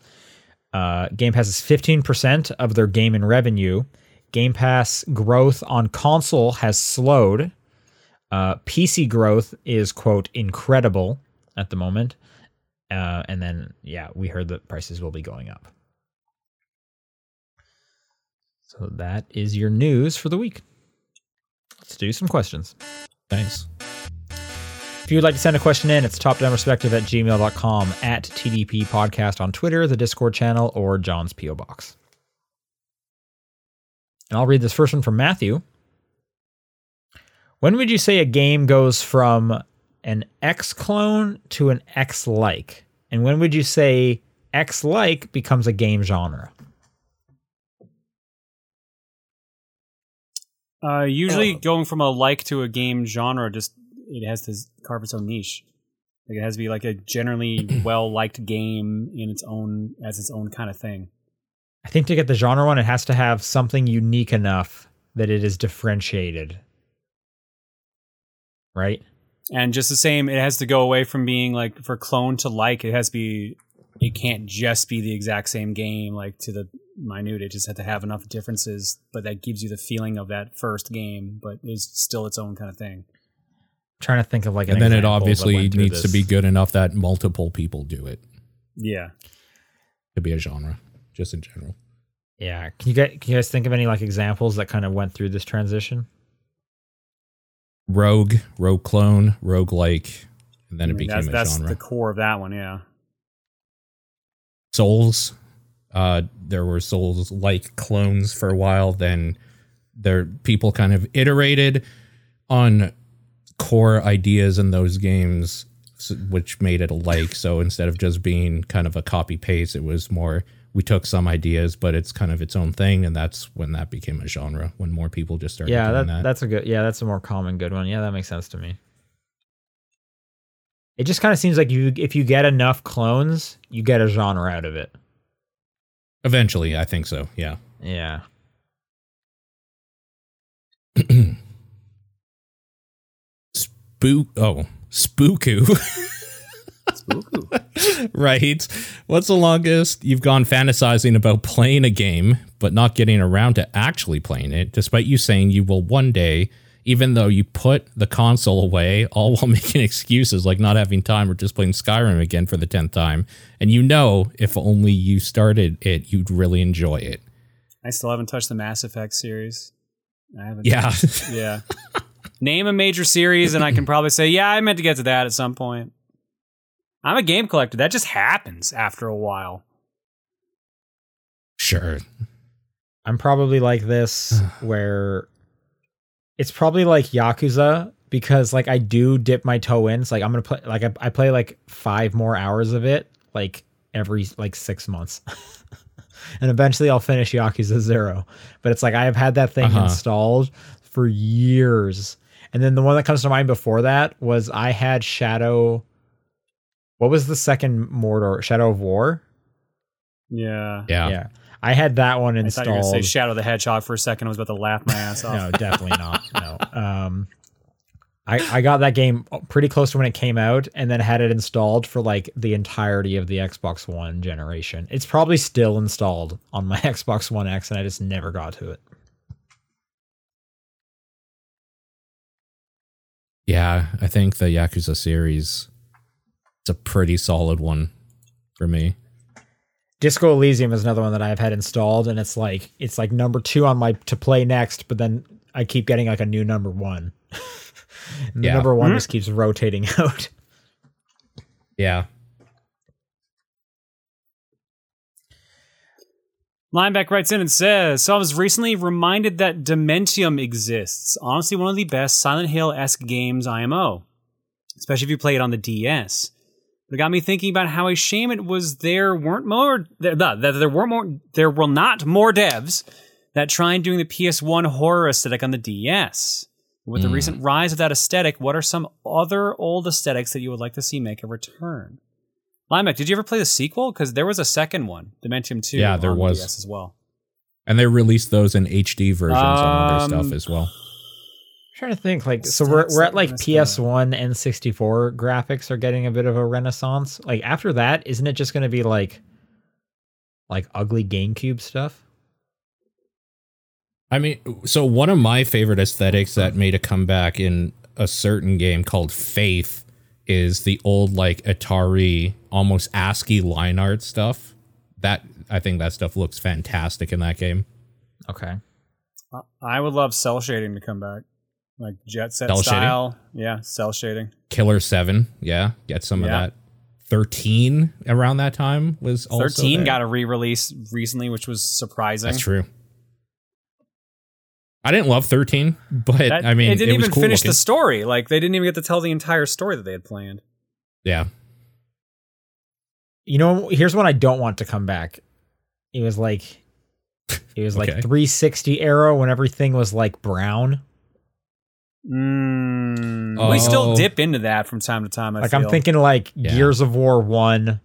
Uh, Game Pass is 15% of their game in revenue. Game Pass growth on console has slowed. Uh, PC growth is quote incredible at the moment. Uh, and then yeah, we heard that prices will be going up. So that is your news for the week. Let's do some questions.
Thanks.
If you would like to send a question in, it's topdownperspective at gmail.com, at TDP Podcast on Twitter, the Discord channel, or John's P.O. Box. And I'll read this first one from Matthew. When would you say a game goes from an X clone to an X like? And when would you say X like becomes a game genre?
Uh, usually, going from a like to a game genre, just it has to carve its own niche. Like it has to be like a generally well liked game in its own as its own kind of thing.
I think to get the genre one, it has to have something unique enough that it is differentiated. Right?
And just the same, it has to go away from being like for clone to like. It has to be. It can't just be the exact same game, like to the minute. It just had to have enough differences, but that gives you the feeling of that first game, but is still its own kind of thing.
trying to think of like an
And then it obviously
went through
needs to be good enough that multiple people do it
Yeah.
to be a genre, just in general.
Yeah. Can you get can you guys think of any like examples that kind of went through this transition?
Rogue, Rogue Clone, Rogue Like, and then
I
it became
that's
a
that's
genre.
the core of that one. Yeah.
Souls. Uh, there were Souls like clones for a while. Then there people kind of iterated on core ideas in those games, which made it a like. So instead of just being kind of a copy paste, it was more we took some ideas, but it's kind of its own thing, and that's when that became a genre. When more people just started
yeah,
doing
that,
that.
that's a good yeah, that's a more common good one. Yeah, that makes sense to me. It just kind of seems like you if you get enough clones, you get a genre out of it.
Eventually, I think so. Yeah.
Yeah.
Spook. Oh, Spooku. right. What's the longest you've gone fantasizing about playing a game, but not getting around to actually playing it, despite you saying you will one day, even though you put the console away, all while making excuses like not having time or just playing Skyrim again for the 10th time. And you know, if only you started it, you'd really enjoy it.
I still haven't touched the Mass Effect series. I haven't.
Yeah.
Yeah. Name a major series, and I can probably say, yeah, I meant to get to that at some point. I'm a game collector. That just happens after a while.
sure.
I'm probably like this where it's probably like Yakuza because like I do dip my toe in. It's like I'm gonna play like I, I play like five more hours of it like every like six months. and eventually I'll finish Yakuza Zero. But it's like I have had that thing
Uh-huh.
installed for years. And then the one that comes to mind before that was I had Shadow what was the second Mordor? Shadow of War?
Yeah.
Yeah.
yeah. I had that one
I thought
installed.
you were say Shadow the Hedgehog for a second. I was about to laugh my ass off.
no, definitely not. No. Um, I I got that game pretty close to when it came out, and then had it installed for like the entirety of the Xbox One generation. It's probably still installed on my Xbox One X, and I just never got to it.
Yeah, I think the Yakuza series it's a pretty solid one for me.
Disco Elysium is another one that I've had installed, and it's like it's like number two on my to play next, but then I keep getting like a new number one.
yeah.
Number one
mm-hmm.
just keeps rotating out.
Yeah.
Lineback writes in and says, So I was recently reminded that Dementium exists. Honestly, one of the best Silent Hill esque games IMO, especially if you play it on the DS. It got me thinking about how a shame it was there weren't more that there, there weren't more there were not more devs that tried doing the PS1 horror aesthetic on the DS. With the recent rise of that aesthetic, what are some other old aesthetics that you would like to see make a return? Limeck, did you ever play the sequel? Because there was a second one, Dementium 2.
Yeah, there
on the
was.
DS as well.
And they released those in HD versions on other
Um,
stuff as well.
Trying to think like so we're we're at like
messed me up.
PS1 and 64 graphics are getting a bit of a renaissance. Like after that, isn't it just going to be like like ugly GameCube stuff?
I mean, so one of my favorite aesthetics that made a comeback in a certain game called Faith is the old like Atari almost ASCII line art stuff. That I think that stuff looks fantastic in that game.
Okay.
I- I would love cel shading to come back. Like jet set
Cel shading?
style. Yeah, cel shading.
Killer 7, yeah, get some
Yeah.
of that. 13 around that time was also
13
there.
got a re-release recently, which was surprising.
That's true. I didn't love 13, but
That-
I mean,
it didn't
was
even
cool
finish
looking.
the story. Like they didn't even get to tell the entire story that they had planned.
Yeah.
You know, here's one I don't want to come back. It was like it was like 360 era when everything was like brown.
Mm, We still
Oh.
dip into that from time to time. I
like
feel.
I'm thinking like
Yeah.
Gears of War 1.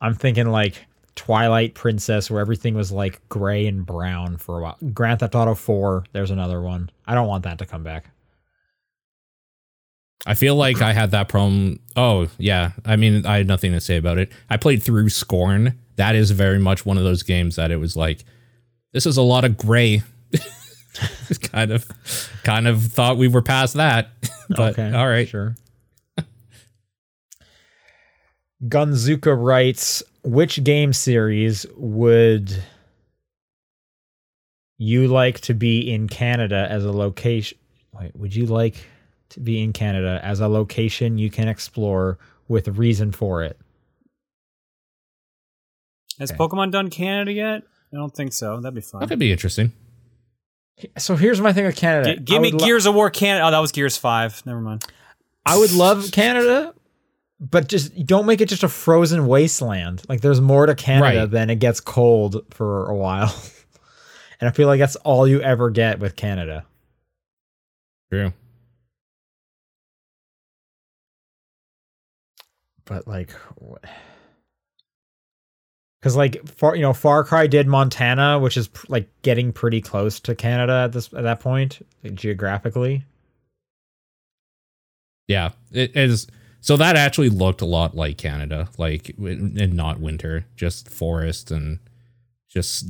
I'm thinking like Twilight Princess where everything was like gray and brown for a while. Grand Theft Auto 4, there's another one. I don't want that to come back.
I feel like I had that problem. Oh, yeah. I mean, I had nothing to say about it. I played through Scorn. That is very much one of those games that it was like, this is a lot of gray. kind of, kind of thought we were past that. but all right.
Sure. Gunzuka writes, which game series would you like to be in Canada as a location? Wait, would you like to be in Canada as a location you can explore with reason for it?
Has
Okay.
Pokemon done Canada yet? I don't think so. That'd be fun.
That could be interesting.
So here's my thing with Canada.
G- give me
would lo-
Gears of War Canada. Oh, that was Gears Five. Never mind.
I would love Canada, but just don't make it just a frozen wasteland. Like there's more to Canada
Right.
than it gets cold for a while. and I feel like that's all you ever get with Canada.
True.
But like cuz like far you know Far Cry did Montana, which is pr- like getting pretty close to Canada at this at that point like, geographically.
Yeah. It is. So that actually looked a lot like Canada, like, and not winter, just forest and just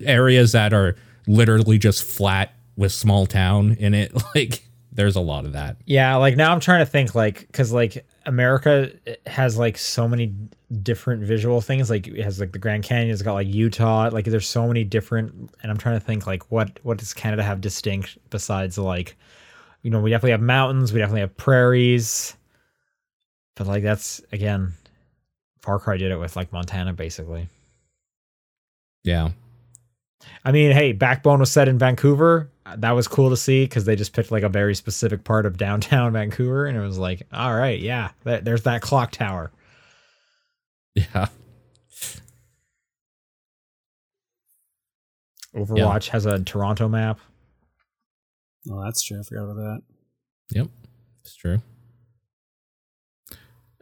areas that are literally just flat with small town in it. Like, there's a lot of that.
Yeah, like now I'm trying to think like cuz like America eh, has like so many different visual things like it has like the Grand Canyon it's got like Utah like there's so many different and I'm trying to think like what what does Canada have distinct besides like you know we definitely have mountains we definitely have prairies but like that's again Far Cry did it with like Montana basically
Yeah.
I mean hey Backbone was set in Vancouver that was cool to see because they just picked like a very specific part of downtown Vancouver and it was like all right yeah there's that clock tower
Yeah.
Overwatch has a Toronto map.
Oh, that's true. I forgot about that.
Yep. It's true.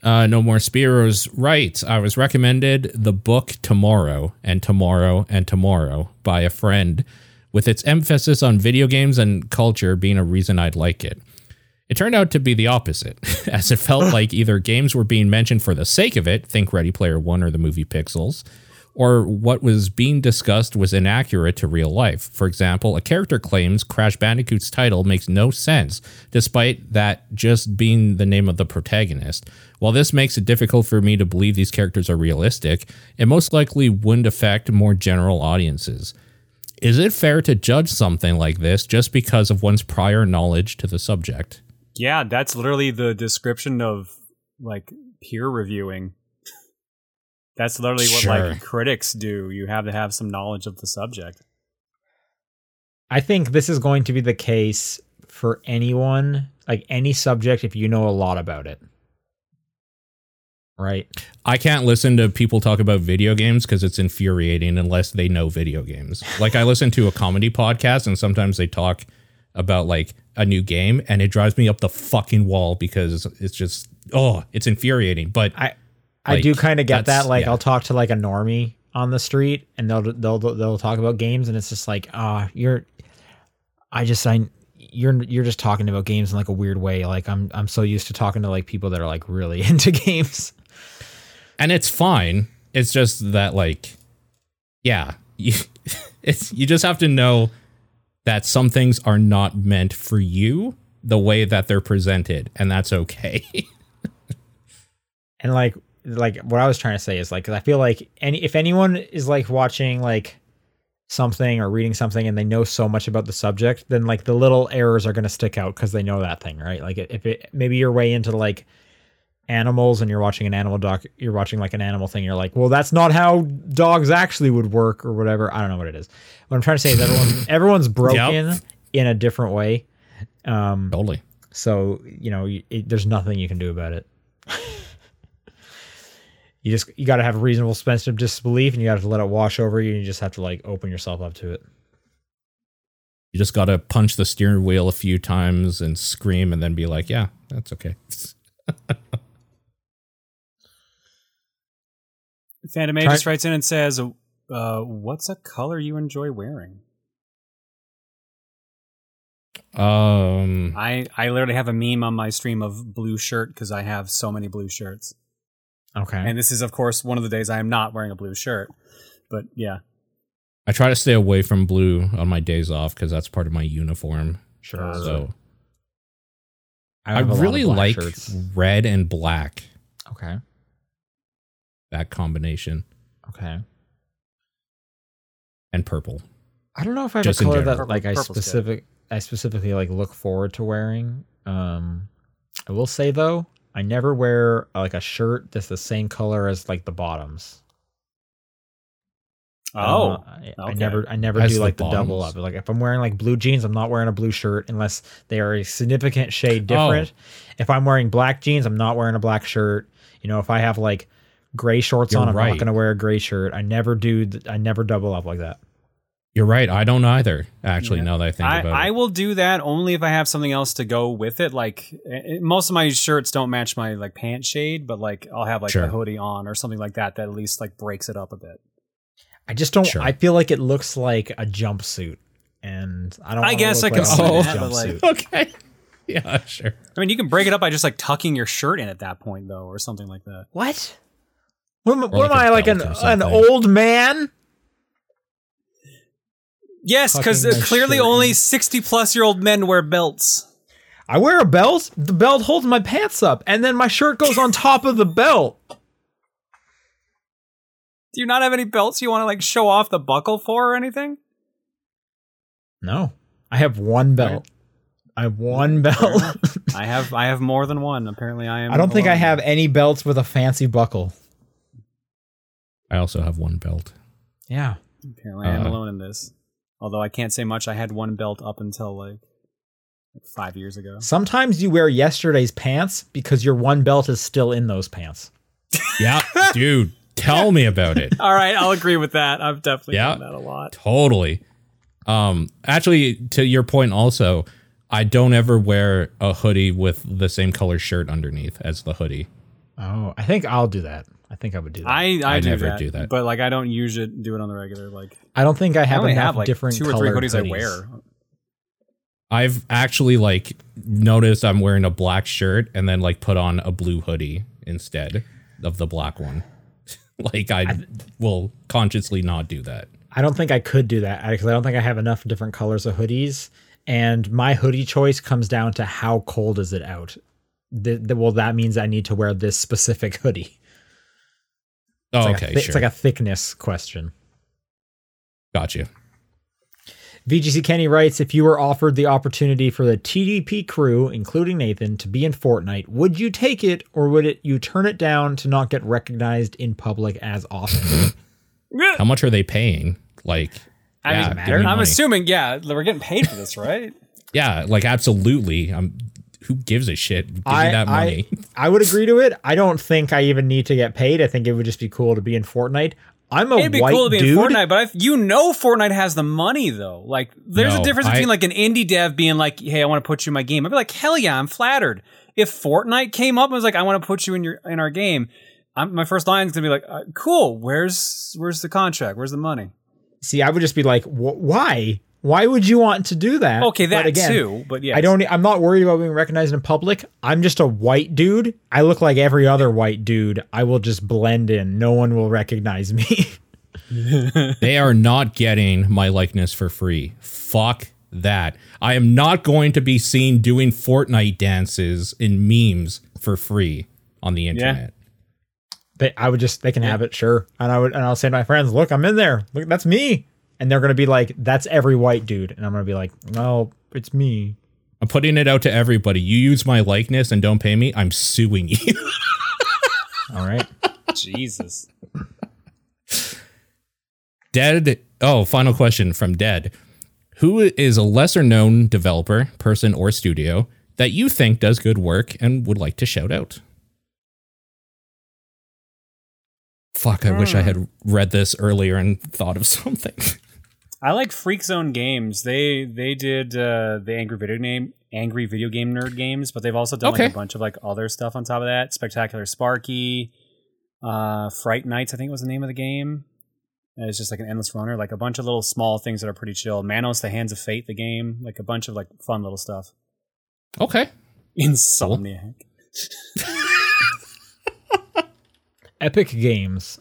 Uh, no more Spiros. Right. I was recommended the book Tomorrow and Tomorrow and Tomorrow by a friend, with its emphasis on video games and culture being a reason I'd like it. It turned out to be the opposite, as it felt like either games were being mentioned for the sake of it, think Ready Player One or the movie Pixels, or what was being discussed was inaccurate to real life. For example, a character claims Crash Bandicoot's title makes no sense, despite that just being the name of the protagonist. While this makes it difficult for me to believe these characters are realistic, it most likely wouldn't affect more general audiences. Is it fair to judge something like this just because of one's prior knowledge to the subject?
Yeah, that's literally the description of like peer reviewing. That's literally what
Sure.
like critics do. You have to have some knowledge of the subject.
I think this is going to be the case for anyone, like any subject, if you know a lot about it. Right?
I can't listen to people talk about video games because it's infuriating unless they know video games. Like I listen to a comedy podcast and sometimes they talk about like a new game and it drives me up the fucking wall because it's just oh, it's infuriating. But
I I do kind of get that. Like
yeah.
I'll talk to like a normie on the street, and they'll they'll they'll talk about games, and it's just like, ah, you're. I just I you're you're just talking about games in like a weird way. Like I'm I'm so used to talking to like people that are like really into games.
And it's fine. It's just that like yeah, you it's you just have to know that some things are not meant for you the way that they're presented and that's okay.
And like like what I was trying to say is like I feel like any if anyone is like watching like something or reading something and they know so much about the subject, then like the little errors are going to stick out because they know that thing, right? Like if it maybe you're way into like animals and you're watching an animal doc, you're watching like an animal thing, you're like, well, that's not how dogs actually would work or whatever. I don't know what it is. What I'm trying to say is everyone everyone's broken in a different way. Um,
totally.
so you know, it, there's nothing you can do about it. you just you got to have a reasonable suspension of disbelief, and you got to let it wash over you. And you just have to like open yourself up to it.
You just got to punch the steering wheel a few times and scream and then be like, yeah, that's okay.
Phantom A
Try-
just writes in and says, uh, "What's a color you enjoy wearing?"
Um
I I literally have a meme on my stream of blue shirt because I have so many blue shirts,
Okay.
and this is of course one of the days I am not wearing a blue shirt. But yeah,
I try to stay away from blue on my days off cuz that's part of my uniform.
sure.
So I,
have a lot of
really like
shirts.
red and black
Okay.
That combination
Okay.
and purple.
I don't know if I have
Just
a color that like I
Purple's good.
specific I specifically like look forward to wearing. Um, I will say though, I never wear like a shirt that's the same color as like the bottoms.
oh,
Uh, I, I never, I never
As
do
the
like the double up. Like if I'm wearing like blue jeans, I'm not wearing a blue shirt unless they are a significant
Oh.
shade different. If I'm wearing black jeans, I'm not wearing a black shirt. You know, if I have like gray shorts
You're
on, I'm
right.
not going to wear a gray shirt. I never do. th- I never double up like that.
You're right. I don't either. Actually,
Yeah.
now that I think
I,
about
I
it.
I will do that only if I have something else to go with it. Like eh, most of my shirts don't match my like pant shade, but like I'll have like
Sure.
a hoodie on or something like that that at least like breaks it up a bit.
I just don't.
Sure.
I feel like it looks like a jumpsuit, and I don't.
I guess
look
I can.
like
see
a
that,
but, like-
jumpsuit.
okay. Yeah, sure.
I mean, you can break it up by just like tucking your shirt in at that point, though, or something like that.
What? What am, what
like
am
a
I like an an old man?
Yes, because clearly
shirt
only sixty plus year old men wear belts.
I wear a belt. The belt holds my pants up, and then my shirt goes on top of the belt.
Do you not have any belts you want to like show off the buckle for or anything?
No, I have one belt. I have one belt.
I have I have more than one. Apparently, I am.
I don't think I have any belts with a fancy buckle.
I also have one belt.
Yeah.
Apparently, I am
Uh,
alone in this. Although I can't say much. I had one belt up until like, like five years ago.
Sometimes you wear yesterday's pants because your one belt is still in those pants.
Yeah, dude, tell me about it.
All right, I'll agree with that. I've definitely
Yeah.
done that a lot.
Totally. Um, actually, to your point, also, I don't ever wear a hoodie with the same color shirt underneath as the hoodie.
Oh, I think I'll do that. I think I would do that.
I I,
I
do,
never
that,
do that.
but like I don't use it. Do it on the regular. Like
I don't think I
I
have
only
enough
have like
different
two or three
colored
hoodies, I wear.
I've actually like noticed I'm wearing a black shirt and then like put on a blue hoodie instead of the black one. like I, will consciously not do that.
I don't think I could do that because I don't think I have enough different colors of hoodies. And my hoodie choice comes down to how cold is it out. Th- th- well, that means I need to wear this specific hoodie.
Oh,
It's like
okay,
thi-
sure.
It's like a thickness question.
Got you.
VGC Kenny writes If you were offered the opportunity for the TDP crew, including Nathan, to be in Fortnite, would you take it or would it you turn it down to not get recognized in public as often?
How much are they paying? Like,
I mean,
yeah,
matter.
I'm
money.
assuming, yeah, we're getting paid for this, right?
yeah, like absolutely. I'm. Who gives a shit? Give me that money.
I, I would agree to it. I don't think I even need to get paid. I think it would just be cool to be in Fortnite. I'm a
It'd be
white
cool to be
dude.
in Fortnite, but I, you know Fortnite has the money though. Like, there's
No,
a difference
I-
between like an indie dev being like, "Hey, I want to put you in my game." I'd be like, "Hell yeah, I'm flattered." If Fortnite came up and was like, "I want to put you in your in our game," I'm, my first line is gonna be like, uh, "Cool, where's where's the contract? Where's the money?"
See, I would just be like, why? Why would you want to do that?
Okay, that
But again,
too. But yeah,
I don't. I'm not worried about being recognized in public. I'm just a white dude. I look like every other white dude. I will just blend in. No one will recognize me.
They are not getting my likeness for free. Fuck that. I am not going to be seen doing Fortnite dances in memes for free on the internet. Yeah.
they, I would just. They can have it, sure. And I would. And I'll say to my friends, "Look, I'm in there. Look, that's me." And they're gonna be like, "That's every white dude." And I'm gonna be like, "No, it's me."
I'm putting it out to everybody. You use my likeness and don't pay me, I'm suing you.
All right.
Jesus.
Dead. Oh, final question from Dead. Who is a lesser known developer, person, or studio that you think does good work and would like to shout out? Fuck, I wish I hmm. had read this earlier and thought of something.
I like Freak Zone Games. They they did uh, the angry video game angry video game nerd games, but they've also done
Okay.
like a bunch of like other stuff on top of that. Spectacular Sparky, uh, Fright Nights, I think was the name of the game. And It's just like an endless runner, like a bunch of little small things that are pretty chill. Manos, the Hands of Fate, the game, like a bunch of like fun little stuff.
okay.
Insomniac.
Epic Games.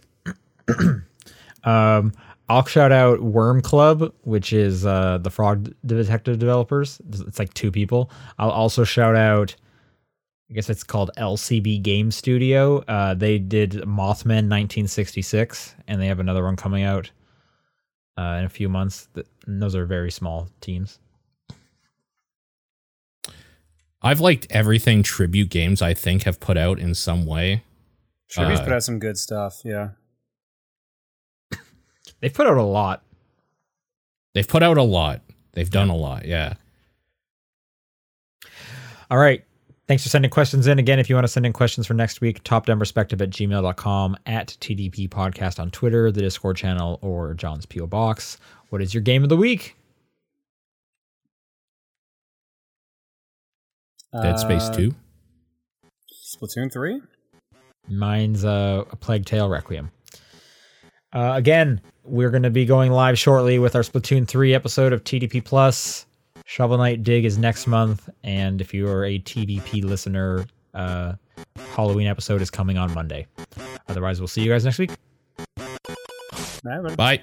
um, I'll shout out Worm Club, which is uh, the Frog Detective developers. It's like two people. I'll also shout out. I guess it's called LCB Game Studio. Uh, they did Mothman 1966, and they have another one coming out uh, in a few months. And those are very small teams.
I've liked everything Tribute Games I think have put out in some way.
Tribute's
Uh,
put out some good stuff. Yeah.
They've put out a lot.
They've put out a lot. They've done a lot. Yeah.
All right. Thanks for sending questions in. Again, if you want to send in questions for next week, topdownperspective at gmail.com, at TDP Podcast on Twitter, the Discord channel, or John's P.O. Box. What is your game of the week?
Dead Space
Uh,
2.
Splatoon 3?
Mine's uh, a Plague Tale Requiem. Uh, again, we're going to be going live shortly with our Splatoon 3 episode of TDP Plus. Shovel Knight Dig is next month. And if you are a TDP listener, uh, Halloween episode is coming on Monday. Otherwise, we'll see you guys next week.
Nah, but-
Bye.